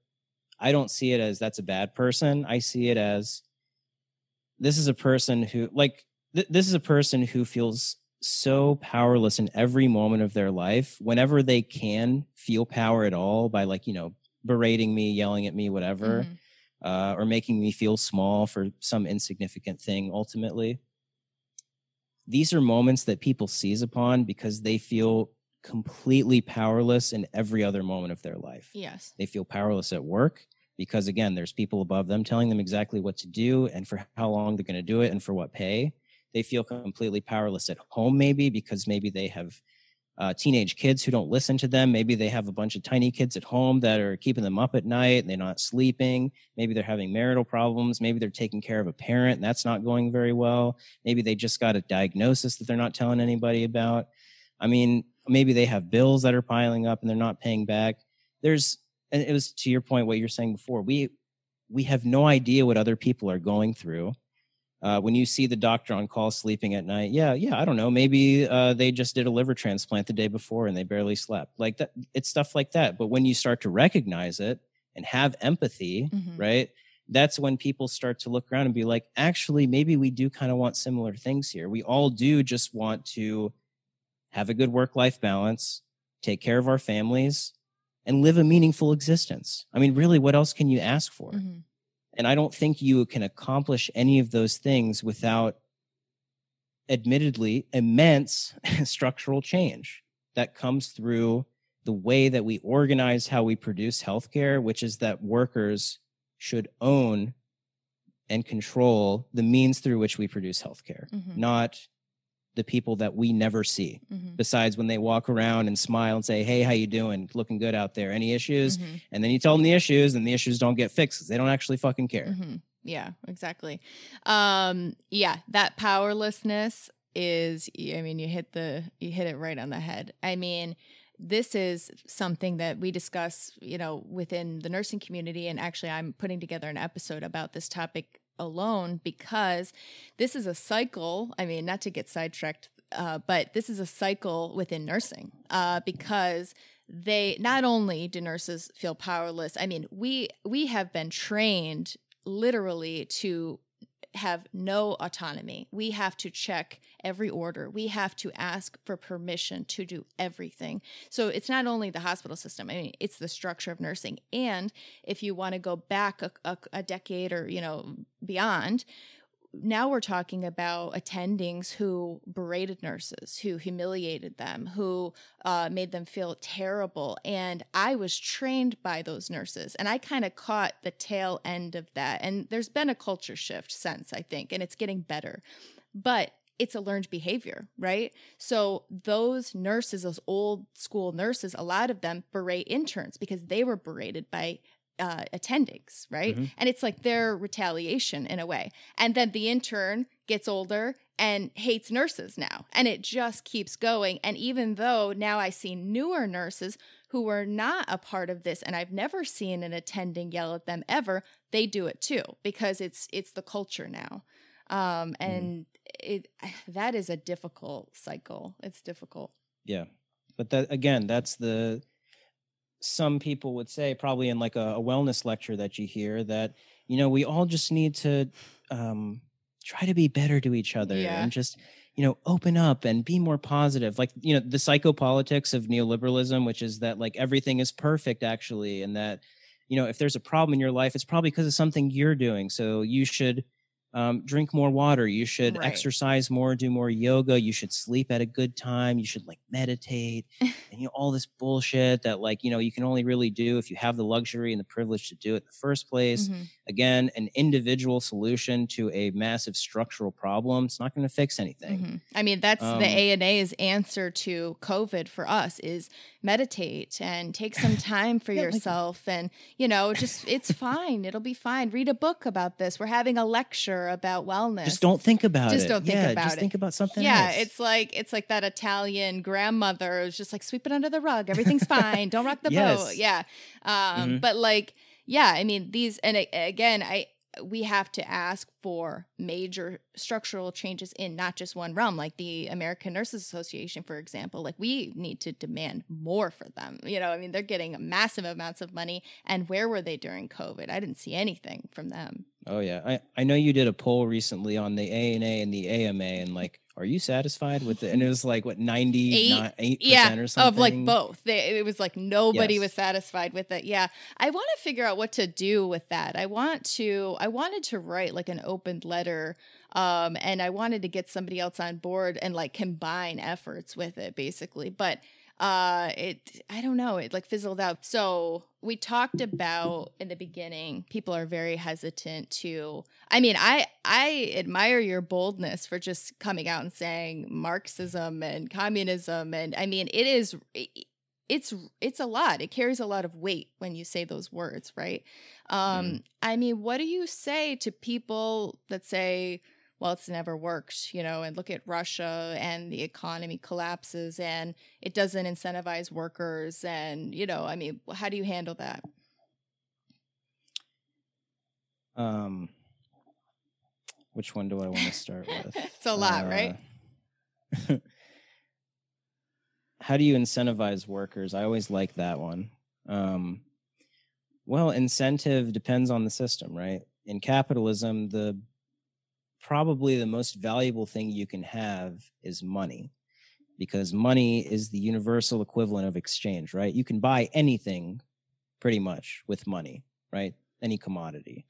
i don't see it as that's a bad person i see it as this is a person who like th- this is a person who feels so powerless in every moment of their life whenever they can feel power at all by like you know berating me yelling at me whatever Mhm. uh, or making me feel small for some insignificant thing ultimately these are moments that people seize upon because they feel completely powerless in every other moment of their life Yes. they feel powerless at work because again there's people above them telling them exactly what to do and for how long they're going to do it and for what pay they feel completely powerless at home maybe because maybe they have uh, teenage kids who don't listen to them. Maybe they have a bunch of tiny kids at home that are keeping them up at night and they're not sleeping. Maybe they're having marital problems. Maybe they're taking care of a parent and that's not going very well. Maybe they just got a diagnosis that they're not telling anybody about. I mean maybe they have bills that are piling up and they're not paying back. There's and it was to your point what you're saying before we we have no idea what other people are going through uh, when you see the doctor on call sleeping at night yeah yeah i don't know maybe uh, they just did a liver transplant the day before and they barely slept like that it's stuff like that but when you start to recognize it and have empathy Mhm. right that's when people start to look around and be like actually maybe we do kind of want similar things here we all do just want to have a good work life balance take care of our families and live a meaningful existence i mean really what else can you ask for Mhm. And I don't think you can accomplish any of those things without admittedly immense structural change that comes through the way that we organize how we produce healthcare, which is that workers should own and control the means through which we produce healthcare, Mhm. not the people that we never see. Mhm. besides when they walk around and smile and say, "Hey, how you doing? Looking good out there. Any issues?" Mhm. And then you tell them the issues, and the issues don't get fixed 'cause they don't actually fucking care. Mhm. Yeah, exactly. Um, yeah, that powerlessness is I mean, you hit the you hit it right on the head. I mean, this is something that we discuss, you know, within the nursing community and actually I'm putting together an episode about this topic alone because this is a cycle. I mean, not to get sidetracked, uh, but this is a cycle within nursing uh, because they not only do nurses feel powerless. I mean, we we have been trained literally to have no autonomy. We have to check every order. We have to ask for permission to do everything. So it's not only the hospital system. I mean, it's the structure of nursing. And if you want to go back a, a, a decade or you know beyond, now we're talking about attendings who berated nurses, who humiliated them, who uh, made them feel terrible. And I was trained by those nurses, and I kind of caught the tail end of that. And there's been a culture shift since, I think, and it's getting better. But it's a learned behavior, right? So those nurses, those old school nurses, a lot of them berate interns because they were berated by uh, attendings, right? Mhm. And it's like their retaliation in a way. And then the intern gets older and hates nurses now. And it just keeps going. And even though now I see newer nurses who were not a part of this and I've never seen an attending yell at them ever, they do it too because it's it's the culture now. Um and it that is a difficult cycle. It's difficult. Yeah. But that again, that's the some people would say probably in like a, a wellness lecture that you hear that you know we all just need to um try to be better to each other Yeah. and just you know open up and be more positive like you know the psychopolitics of neoliberalism which is that like everything is perfect actually and that you know if there's a problem in your life it's probably because of something you're doing so you should um, drink more water you should Right. exercise more do more yoga you should sleep at a good time you should like meditate and you know all this bullshit that like you know you can only really do if you have the luxury and the privilege to do it in the first place Mhm. again an individual solution to a massive structural problem it's not going to fix anything Mhm. I mean, that's Um, the ANA's answer to COVID for us is meditate and take some time for Yeah, like- yourself, and you know, just it's fine. It'll be fine. Read a book about this. We're having a lecture about wellness. just don't think about Just it Just don't think yeah, about just it. think about something yeah, else it's like it's like that Italian grandmother who's just like sweep it under the rug. Everything's fine. Don't rock the boat. Yeah. Um, Mhm. But like, yeah, I mean these, and again, I we have to ask for major structural changes in not just one realm, like the American Nurses Association, for example. Like we need to demand more for them. You know, I mean they're getting massive amounts of money, and where were they during COVID? I didn't see anything from them. Oh yeah, I I know you did a poll recently on the ANA and the AMA, and like, are you satisfied with it? And it was like what ninety eight yeah percent or something of like both. They, it was like nobody Yes. was satisfied with it. Yeah. I want to figure out what to do with that. I want to i wanted to write like an open letter um and i wanted to get somebody else on board and like combine efforts with it basically. But uh it i don't know it like fizzled out. So we talked about in the beginning people are very hesitant to i mean i i admire your boldness for just coming out and saying marxism and communism and i mean it is it's it's a lot. It carries a lot of weight when you say those words right? Um i mean what do you say to people that say well it's never worked you know and look at russia and the economy collapses and it doesn't incentivize workers and you know i mean how do you handle that Um, which one do I want to start with? It's a lot, right? Uh, How do you incentivize workers? I always like that one. Um, well, incentive depends on the system, right? In capitalism, the probably the most valuable thing you can have is money because money is the universal equivalent of exchange, right? You can buy anything pretty much with money, right? Any commodity.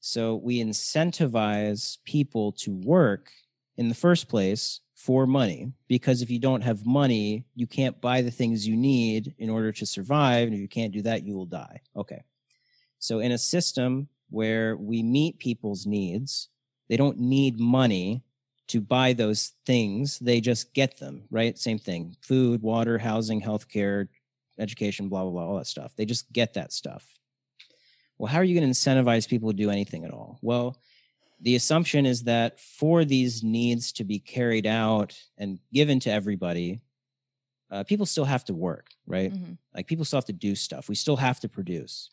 So we incentivize people to work in the first place for money because if you don't have money, you can't buy the things you need in order to survive. And if you can't do that, you will die. Okay. So in a system where we meet people's needs, they don't need money to buy those things. They just get them, right? Same thing food, water, housing, healthcare, education, blah, blah, blah, all that stuff. They just get that stuff. Well, how are you going to incentivize people to do anything at all? Well, the assumption is that for these needs to be carried out and given to everybody, uh, people still have to work, right? Mm-hmm. Like people still have to do stuff. We still have to produce.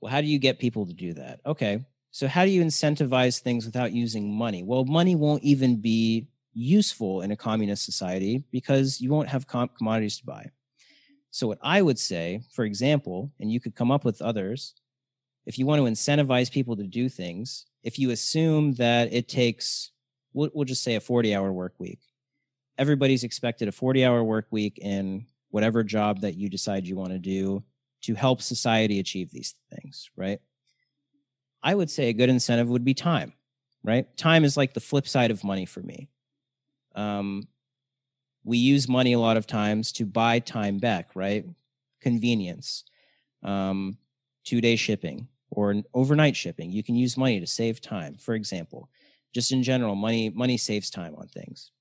Well, how do you get people to do that? Okay. So, how do you incentivize things without using money? Well, money won't even be useful in a communist society because you won't have com- commodities to buy. So, what I would say, for example, and you could come up with others, if you want to incentivize people to do things, if you assume that it takes, we'll, we'll just say a 40 hour work week, everybody's expected a 40 hour work week in whatever job that you decide you want to do to help society achieve these things, right? I would say a good incentive would be time, right? Time is like the flip side of money for me. Um, we use money a lot of times to buy time back, right? Convenience, um, two day shipping or overnight shipping. You can use money to save time, for example. Just in general, money money saves time on things.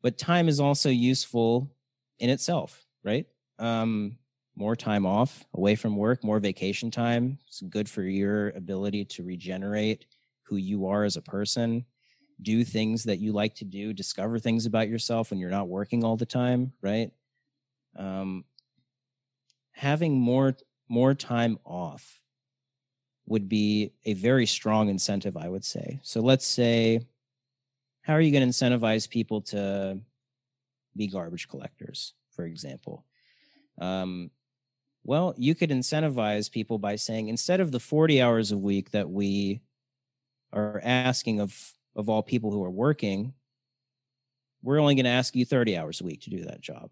But time is also useful in itself, right? Um, more time off away from work, more vacation time. It's good for your ability to regenerate who you are as a person, do things that you like to do, discover things about yourself when you're not working all the time, right? Um, having more more time off would be a very strong incentive, I would say. So let's say, how are you going to incentivize people to be garbage collectors, for example? Um, well, you could incentivize people by saying instead of the 40 hours a week that we are asking of, of all people who are working, we're only going to ask you 30 hours a week to do that job.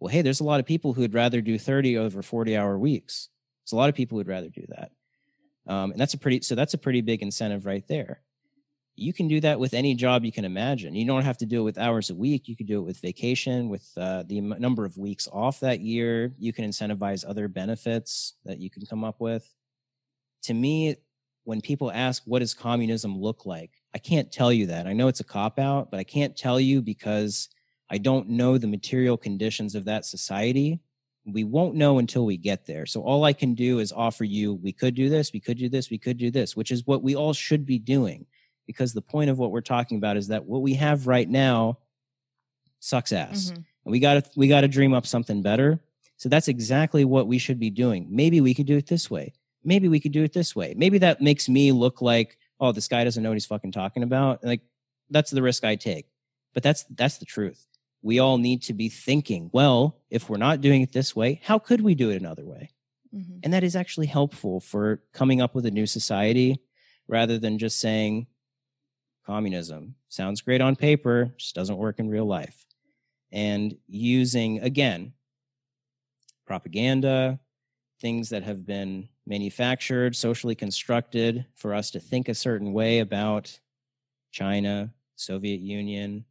Well, hey, there's a lot of people who'd rather do 30 over 40 hour weeks. There's a lot of people who'd rather do that. Um, and that's a pretty, so that's a pretty big incentive right there you can do that with any job you can imagine. You don't have to do it with hours a week. You could do it with vacation, with uh, the number of weeks off that year. You can incentivize other benefits that you can come up with. To me, when people ask, what does communism look like? I can't tell you that. I know it's a cop out, but I can't tell you because I don't know the material conditions of that society. We won't know until we get there. So all I can do is offer you, we could do this, we could do this, we could do this, which is what we all should be doing because the point of what we're talking about is that what we have right now sucks ass. Mhm. And we got to we got to dream up something better. So that's exactly what we should be doing. Maybe we could do it this way. Maybe we could do it this way. Maybe that makes me look like, oh, this guy doesn't know what he's fucking talking about. Like that's the risk I take. But that's that's the truth. We all need to be thinking, well, if we're not doing it this way, how could we do it another way? Mhm. And that is actually helpful for coming up with a new society rather than just saying communism sounds great on paper, just doesn't work in real life. And using, again, propaganda, things that have been manufactured, socially constructed for us to think a certain way about China, Soviet Union,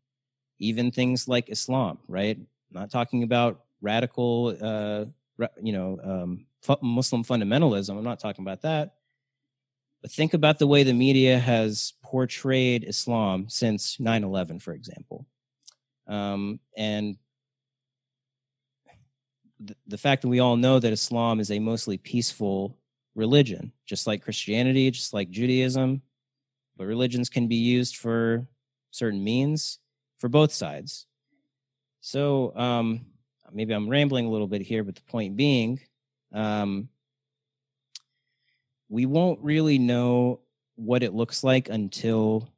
even things like Islam, right? I'm not talking about radical, uh, you know, um, Muslim fundamentalism. I'm not talking about that. But think about the way the media has portrayed Islam since 9 11, for example. Um, and the, fact that we all know that Islam is a mostly peaceful religion, just like Christianity, just like Judaism. But religions can be used for certain means for both sides. So um, maybe I'm rambling a little bit here, but the point being, um, we won't really know what it looks like until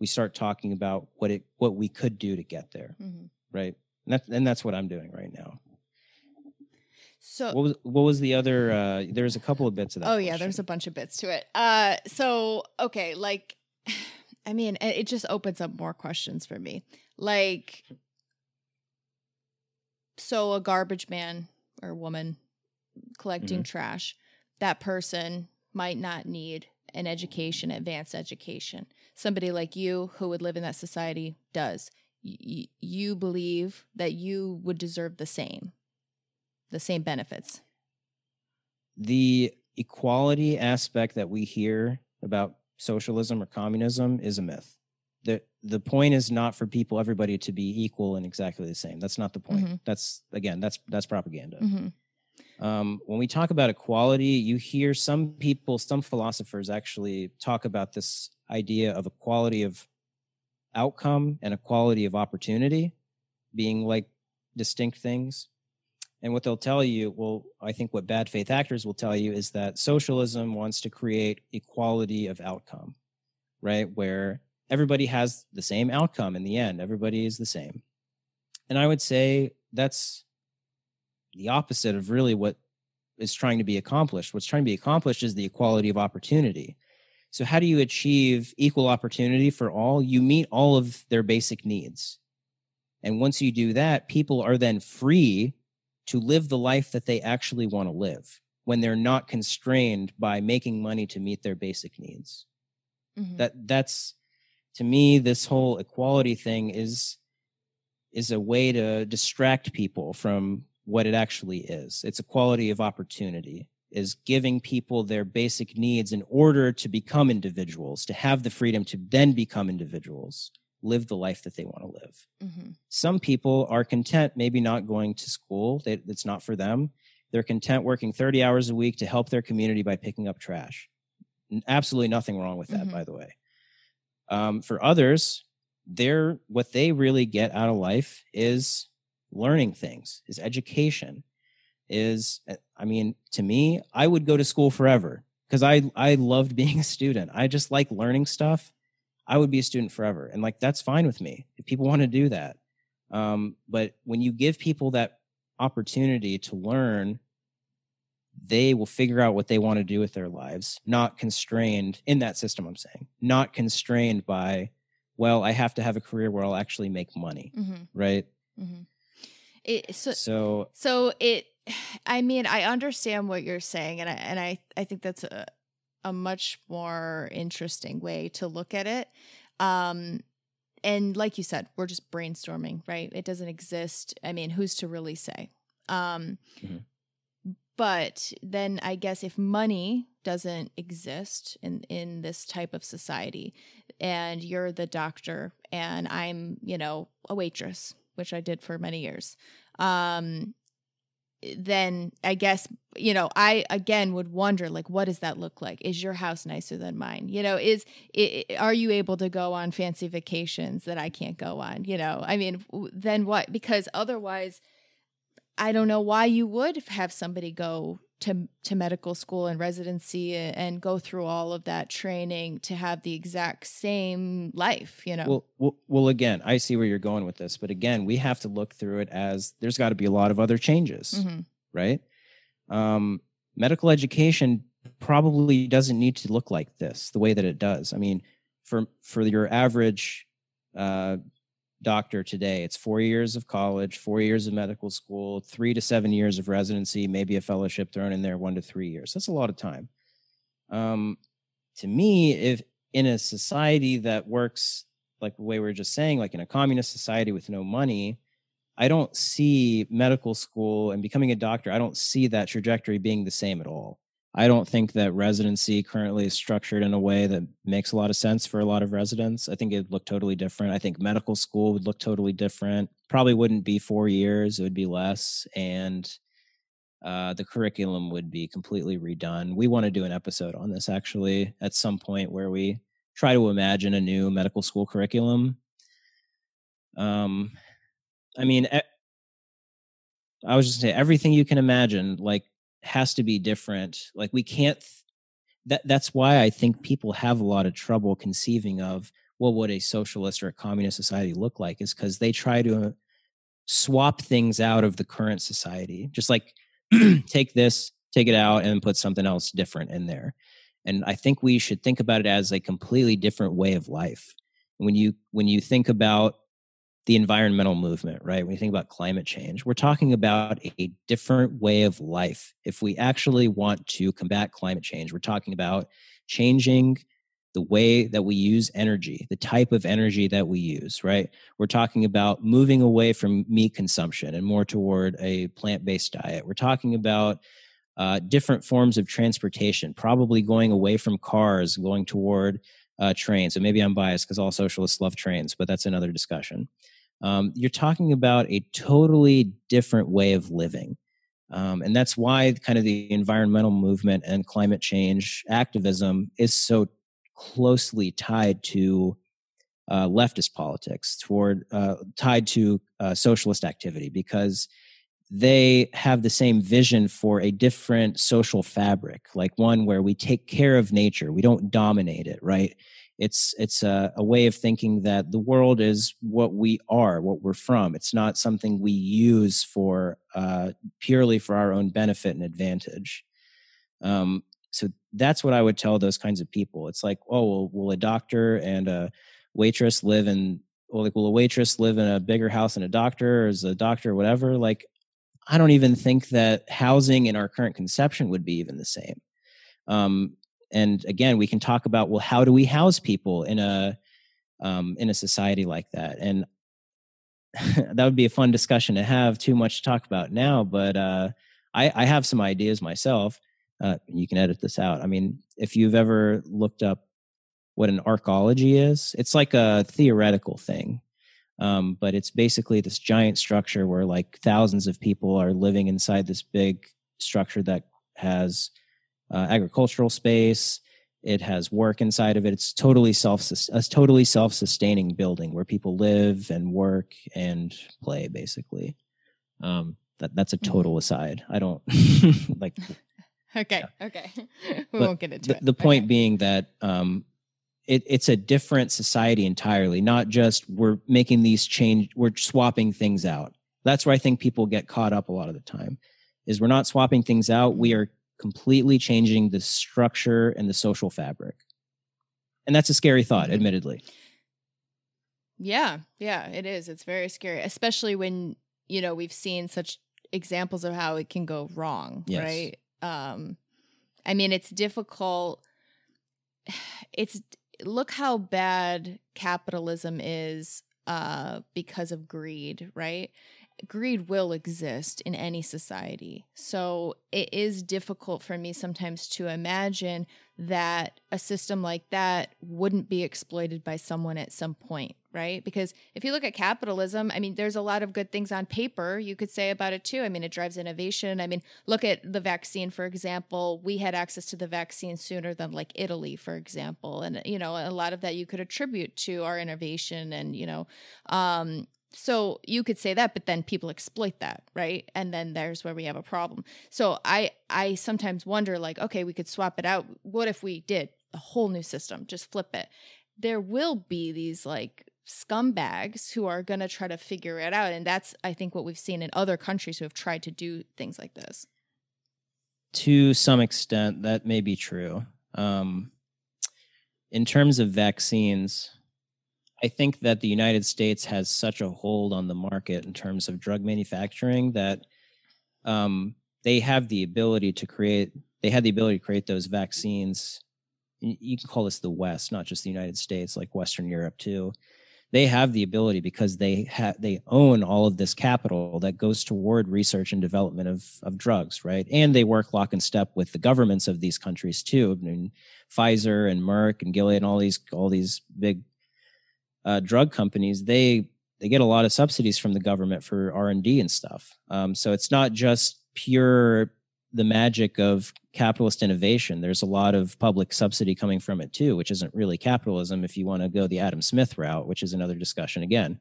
we start talking about what it what we could do to get there, Mhm. right? And that's and that's what I'm doing right now. So What was what was the other? Uh, there's a couple of bits of that. Oh yeah, there's a bunch of bits to it. Uh so okay, like I mean, it it just opens up more questions for me. Like so a garbage man or woman collecting trash, that person might not need an education, advanced education. Somebody like you who would live in that society does. Y- you believe that you would deserve the same, the same benefits. the equality aspect that we hear about socialism or communism is a myth. the the point is not for people everybody to be equal and exactly the same that's not the point Mhm. that's again that's that's propaganda Mhm. Um, when we talk about equality you hear some people some philosophers actually talk about this idea of equality of outcome and equality of opportunity being like distinct things. And what they'll tell you well i think what bad faith actors will tell you is that socialism wants to create equality of outcome right? Where everybody has the same outcome in the end. Everybody is the same. And i would say that's the opposite of really what is trying to be accomplished. What's trying to be accomplished is the equality of opportunity. So how do you achieve equal opportunity for all? You meet all of their basic needs. And once you do that people are then free to live the life that they actually want to live when they're not constrained by making money to meet their basic needs. Mhm. that that's to me this whole equality thing is is a way to distract people from what it actually is. It's equality of opportunity is giving people their basic needs in order to become individuals to have the freedom to then become individuals live the life that they want to live. Mhm. some people are content maybe not going to school they, it's not for them. They're content working 30 hours a week to help their community by picking up trash. Absolutely nothing wrong with that Mhm. by the way. Um, for others they're what they really get out of life is learning things. Is education is uh, i mean to me i would go to school forever because i i loved being a student. I just like learning stuff. I would be a student forever and like that's fine with me if people want to do that. Um, but when you give people that opportunity to learn they will figure out what they want to do with their lives not constrained in that system i'm saying not constrained by well i have to have a career where i'll actually make money Mhm. right? Mhm. It, so so So it, I mean, I understand what you're saying, and I and I I think that's a a much more interesting way to look at it. Um, and like you said, we're just brainstorming, right? It doesn't exist. I mean, who's to really say? Um, Mhm. but then I guess if money doesn't exist in in this type of society, and you're the doctor, and I'm, you know, a waitress, which I did for many years. Um, then I guess you know I again would wonder like what does that look like? Is your house nicer than mine? You know, is i i- are you able to go on fancy vacations that I can't go on? You know, I mean, then what? Because otherwise, I don't know why you would have somebody go to to medical school and residency a- and go through all of that training to have the exact same life. You know, well, well well again i see where you're going with this but again we have to look through it as there's got to be a lot of other changes Mhm. right um, medical education probably doesn't need to look like this the way that it does i mean for for your average uh, doctor today. It's four years of college four years of medical school three to seven years of residency maybe a fellowship thrown in there one to three years. That's a lot of time. Um, to me if in a society that works like the way we are just saying like in a communist society with no money I don't see medical school and becoming a doctor, I don't see that trajectory being the same at all. I don't think that residency currently is structured in a way that makes a lot of sense for a lot of residents. I think it'd look totally different. I think medical school would look totally different. Probably wouldn't be four years, it would be less. And uh, the curriculum would be completely redone. We want to do an episode on this actually at some point where we try to imagine a new medical school curriculum. Um, I mean, I was just saying everything you can imagine, like, has to be different. Like, we can't. Th- that that's why I think people have a lot of trouble conceiving of what would a socialist or a communist society look like, is because they try to swap things out of the current society, just like take this, take it out, and put something else different in there. And I think we should think about it as a completely different way of life. When you when you think about the environmental movement, right? When you think about climate change, we're talking about a different way of life. If we actually want to combat climate change, we're talking about changing the way that we use energy, the type of energy that we use, right? We're talking about moving away from meat consumption and more toward a plant based diet. We're talking about uh, different forms of transportation, probably going away from cars, going toward uh, trains. And maybe I'm biased because all socialists love trains, but that's another discussion. Um, you're talking about a totally different way of living. Um, and that's why kind of the environmental movement and climate change activism is so closely tied to uh, leftist politics, toward uh, tied to uh, socialist activity, because they have the same vision for a different social fabric, like one where we take care of nature, we don't dominate it, right? It's it's a, a way of thinking that the world is what we are, what we're from. It's not something we use for uh, purely for our own benefit and advantage. Um, so that's what I would tell those kinds of people. It's like, oh, well, will a doctor and a waitress live in, well, like, will a waitress live in a bigger house than a doctor, or is a doctor, whatever? Like, I don't even think that housing in our current conception would be even the same. Um, and again, we can talk about well, how do we house people in a um, in a society like that? And that would be a fun discussion to have. Too much to talk about now, but uh, I, I have some ideas myself. Uh, you can edit this out. I mean, if you've ever looked up what an arcology is, it's like a theoretical thing. Um, but it's basically this giant structure where like thousands of people are living inside this big structure that has uh, agricultural space. It has work inside of it. It's totally self a totally self sustaining building where people live and work and play. Basically, um, that that's a mm-hmm. total aside. I don't like. okay, yeah. okay, we but won't get into the, it. The point okay. being that um, it, it's a different society entirely. Not just we're making these change, we're swapping things out. That's where I think people get caught up a lot of the time. Is we're not swapping things out. We are completely changing the structure and the social fabric. And that's a scary thought, mm-hmm. admittedly. Yeah, yeah, it is. It's very scary, especially when, you know, we've seen such examples of how it can go wrong, yes. right? Um I mean, it's difficult it's look how bad capitalism is uh because of greed, right? Greed will exist in any society. So it is difficult for me sometimes to imagine that a system like that wouldn't be exploited by someone at some point, right? Because if you look at capitalism, I mean, there's a lot of good things on paper you could say about it too. I mean, it drives innovation. I mean, look at the vaccine, for example. We had access to the vaccine sooner than like Italy, for example. And, you know, a lot of that you could attribute to our innovation and, you know, um, so you could say that but then people exploit that right? And then there's where we have a problem. So i i sometimes wonder like okay we could swap it out. What if we did a whole new system? Just flip it. There will be these like scumbags who are going to try to figure it out and that's i think what we've seen in other countries who have tried to do things like this. To some extent that may be true. Um in terms of vaccines I think that the United States has such a hold on the market in terms of drug manufacturing that um, they have the ability to create. They had the ability to create those vaccines. You can call this the West, not just the United States, like Western Europe too. They have the ability because they have they own all of this capital that goes toward research and development of of drugs, right? And they work lock and step with the governments of these countries too. I mean, Pfizer and Merck and Gilead and all these all these big uh, drug companies, they they get a lot of subsidies from the government for R and D and stuff. Um, so it's not just pure the magic of capitalist innovation. There's a lot of public subsidy coming from it too, which isn't really capitalism if you want to go the Adam Smith route, which is another discussion again.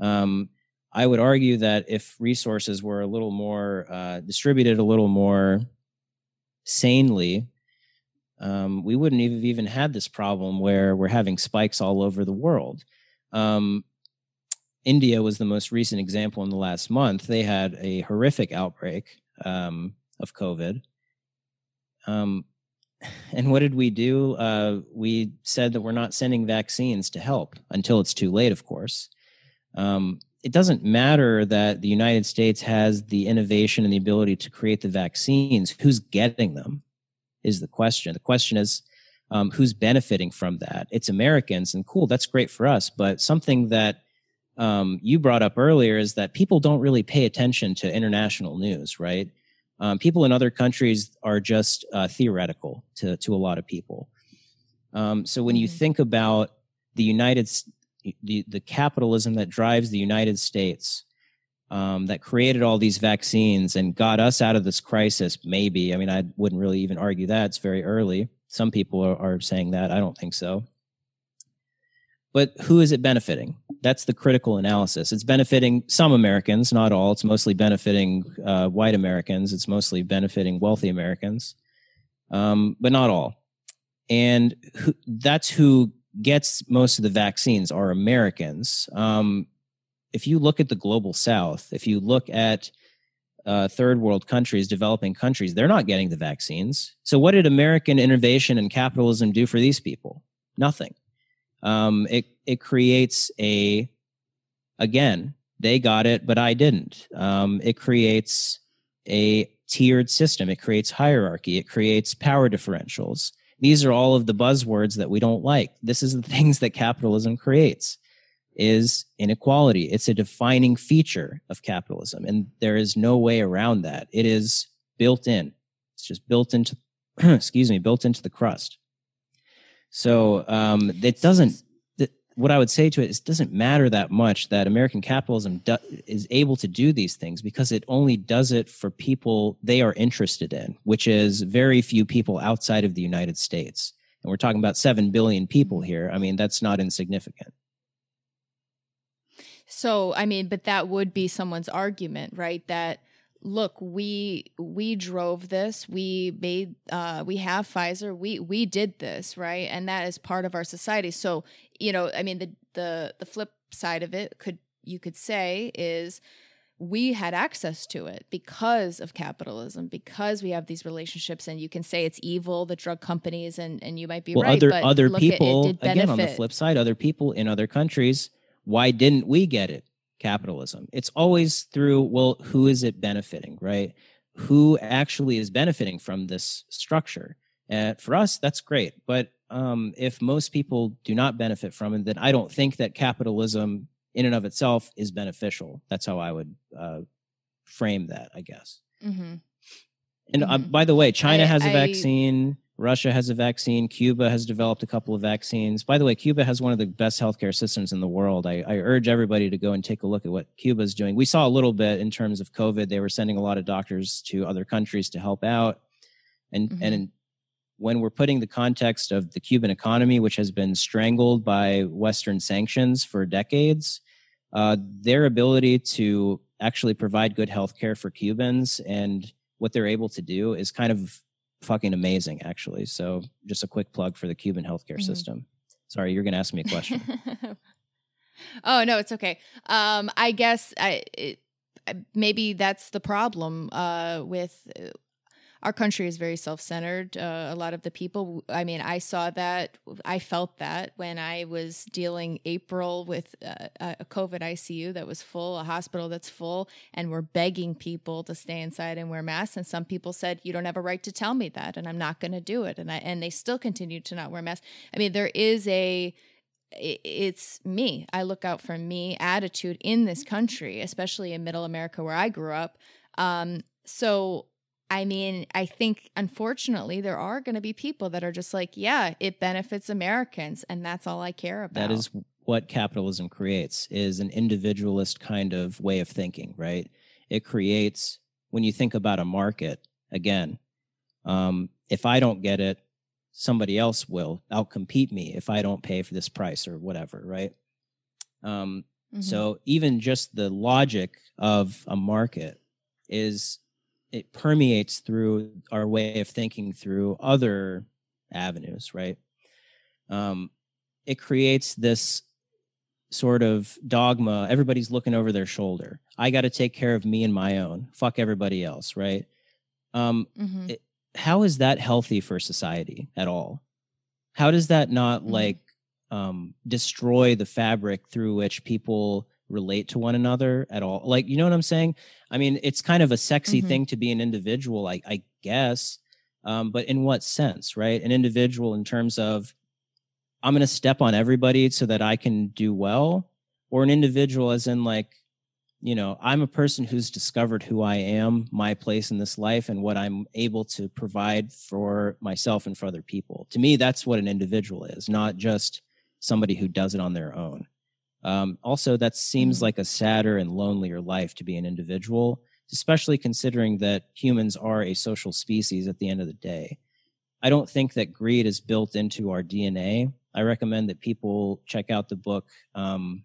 Um, I would argue that if resources were a little more uh, distributed, a little more sanely, um, we wouldn't have even had this problem where we're having spikes all over the world. Um, India was the most recent example in the last month. They had a horrific outbreak um, of COVID. Um, and what did we do? Uh, we said that we're not sending vaccines to help until it's too late, of course. Um, it doesn't matter that the United States has the innovation and the ability to create the vaccines. Who's getting them? Is the question. The question is, um, who's benefiting from that? It's Americans, and cool, that's great for us. But something that um, you brought up earlier is that people don't really pay attention to international news, right? Um, people in other countries are just uh, theoretical to to a lot of people. Um, so when you Mhm. think about the United, the the capitalism that drives the United States, um, that created all these vaccines and got us out of this crisis, maybe. I mean, I wouldn't really even argue that it's very early. Some people are, are saying that. I don't think so. But who is it benefiting? That's the critical analysis. It's benefiting some Americans, not all. It's mostly benefiting uh, white Americans. It's mostly benefiting wealthy Americans, um, but not all. And who, that's who gets most of the vaccines are Americans. Um, if you look at the global South, if you look at uh, third world countries, developing countries, they're not getting the vaccines. So, what did American innovation and capitalism do for these people? Nothing. Um, it it creates a again they got it, but I didn't. Um, it creates a tiered system. It creates hierarchy. It creates power differentials. These are all of the buzzwords that we don't like. This is the things that capitalism creates is inequality. It's a defining feature of capitalism, and there is no way around that. It is built in. It's just built into, excuse me, built into the crust. So um, it doesn't. What I would say to it is, it doesn't matter that much that American capitalism do, is able to do these things because it only does it for people they are interested in, which is very few people outside of the United States. And we're talking about seven billion people here. I mean, that's not insignificant. So, I mean, but that would be someone's argument, right? That look, we we drove this, we made uh we have Pfizer, we we did this, right? And that is part of our society. So, you know, I mean the the the flip side of it could you could say is we had access to it because of capitalism because we have these relationships and you can say it's evil the drug companies and and you might be well, right other but other look, it- it people again on the flip side, other people in other countries. Why didn't we get it? Capitalism. It's always through. Well, who is it benefiting? Right? Who actually is benefiting from this structure? And for us, that's great. But um, if most people do not benefit from it, then I don't think that capitalism in and of itself is beneficial. That's how I would uh, frame that, I guess. Mhm. And uh, Mhm. by the way, China I- has a I- vaccine. Russia has a vaccine. Cuba has developed a couple of vaccines. By the way, Cuba has one of the best healthcare systems in the world. I, I urge everybody to go and take a look at what Cuba is doing. We saw a little bit in terms of COVID. They were sending a lot of doctors to other countries to help out. And Mhm. and when we're putting the context of the Cuban economy, which has been strangled by Western sanctions for decades, uh, their ability to actually provide good healthcare for Cubans and what they're able to do is kind of fucking amazing, actually. So, just a quick plug for the Cuban healthcare Mhm. system. Sorry, you're going to ask me a question. oh no, it's okay. Um, I guess I it, I- maybe that's the problem uh, with. Our country is very self-centered. Uh, a lot of the people, I mean, I saw that, I felt that when I was dealing April with uh, a COVID ICU that was full, a hospital that's full, and we're begging people to stay inside and wear masks. And some people said, "You don't have a right to tell me that, and I'm not going to do it." And I and they still continue to not wear masks. I mean, there is a it's me. I look out for me attitude in this country, especially in middle America where I grew up. Um, so, I mean, I think unfortunately there are going to be people that are just like, yeah, it benefits Americans, and that's all I care about. that is what capitalism creates is an individualist kind of way of thinking right it creates when you think about a market again um, if i don't get it somebody else will outcompete me if i don't pay for this price or whatever right um, Mhm. so even just the logic of a market is it permeates through our way of thinking through other avenues, right? Um, it creates this sort of dogma. Everybody's looking over their shoulder. I got to take care of me and my own. Fuck everybody else, right? Um, Mhm. it- how is that healthy for society at all? How does that not Mhm. like um, destroy the fabric through which people relate to one another at all? Like, you know what I'm saying? I mean, it's kind of a sexy Mhm. thing to be an individual, I, I guess. Um, but in what sense, right? An individual in terms of I'm going to step on everybody so that I can do well, or an individual as in like you know, I'm a person who's discovered who I am, my place in this life, and what I'm able to provide for myself and for other people. To me, that's what an individual is, not just somebody who does it on their own. Um, also, that seems mm-hmm. like a sadder and lonelier life to be an individual, especially considering that humans are a social species at the end of the day. I don't think that greed is built into our DNA. I recommend that people check out the book um,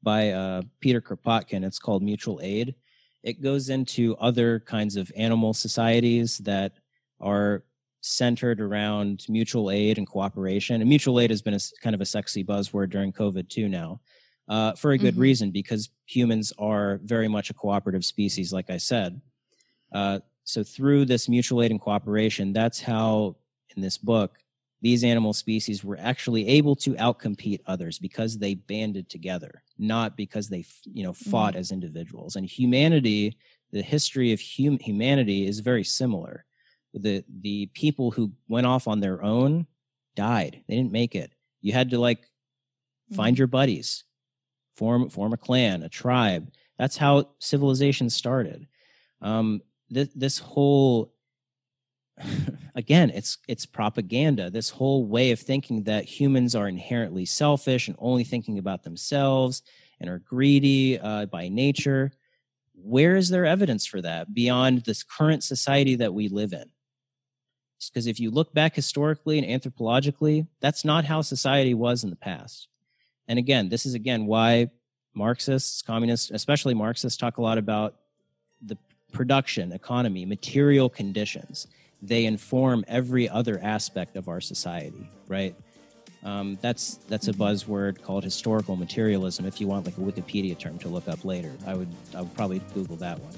by uh, Peter Kropotkin. It's called Mutual Aid. It goes into other kinds of animal societies that are centered around mutual aid and cooperation. And mutual aid has been a kind of a sexy buzzword during COVID too now, uh, for a good mm-hmm. reason because humans are very much a cooperative species, like I said. Uh, so through this mutual aid and cooperation, that's how in this book these animal species were actually able to outcompete others because they banded together, not because they you know fought mm-hmm. as individuals. And humanity, the history of hum- humanity is very similar. The the people who went off on their own died. They didn't make it. You had to like mm-hmm. find your buddies, form form a clan, a tribe. That's how civilization started. Um, this this whole again it's it's propaganda this whole way of thinking that humans are inherently selfish and only thinking about themselves and are greedy uh, by nature where is there evidence for that beyond this current society that we live in because if you look back historically and anthropologically that's not how society was in the past and again this is again why marxists communists especially marxists talk a lot about the production economy material conditions they inform every other aspect of our society, right? Um, that's that's a buzzword called historical materialism. If you want like a Wikipedia term to look up later, I would I would probably Google that one.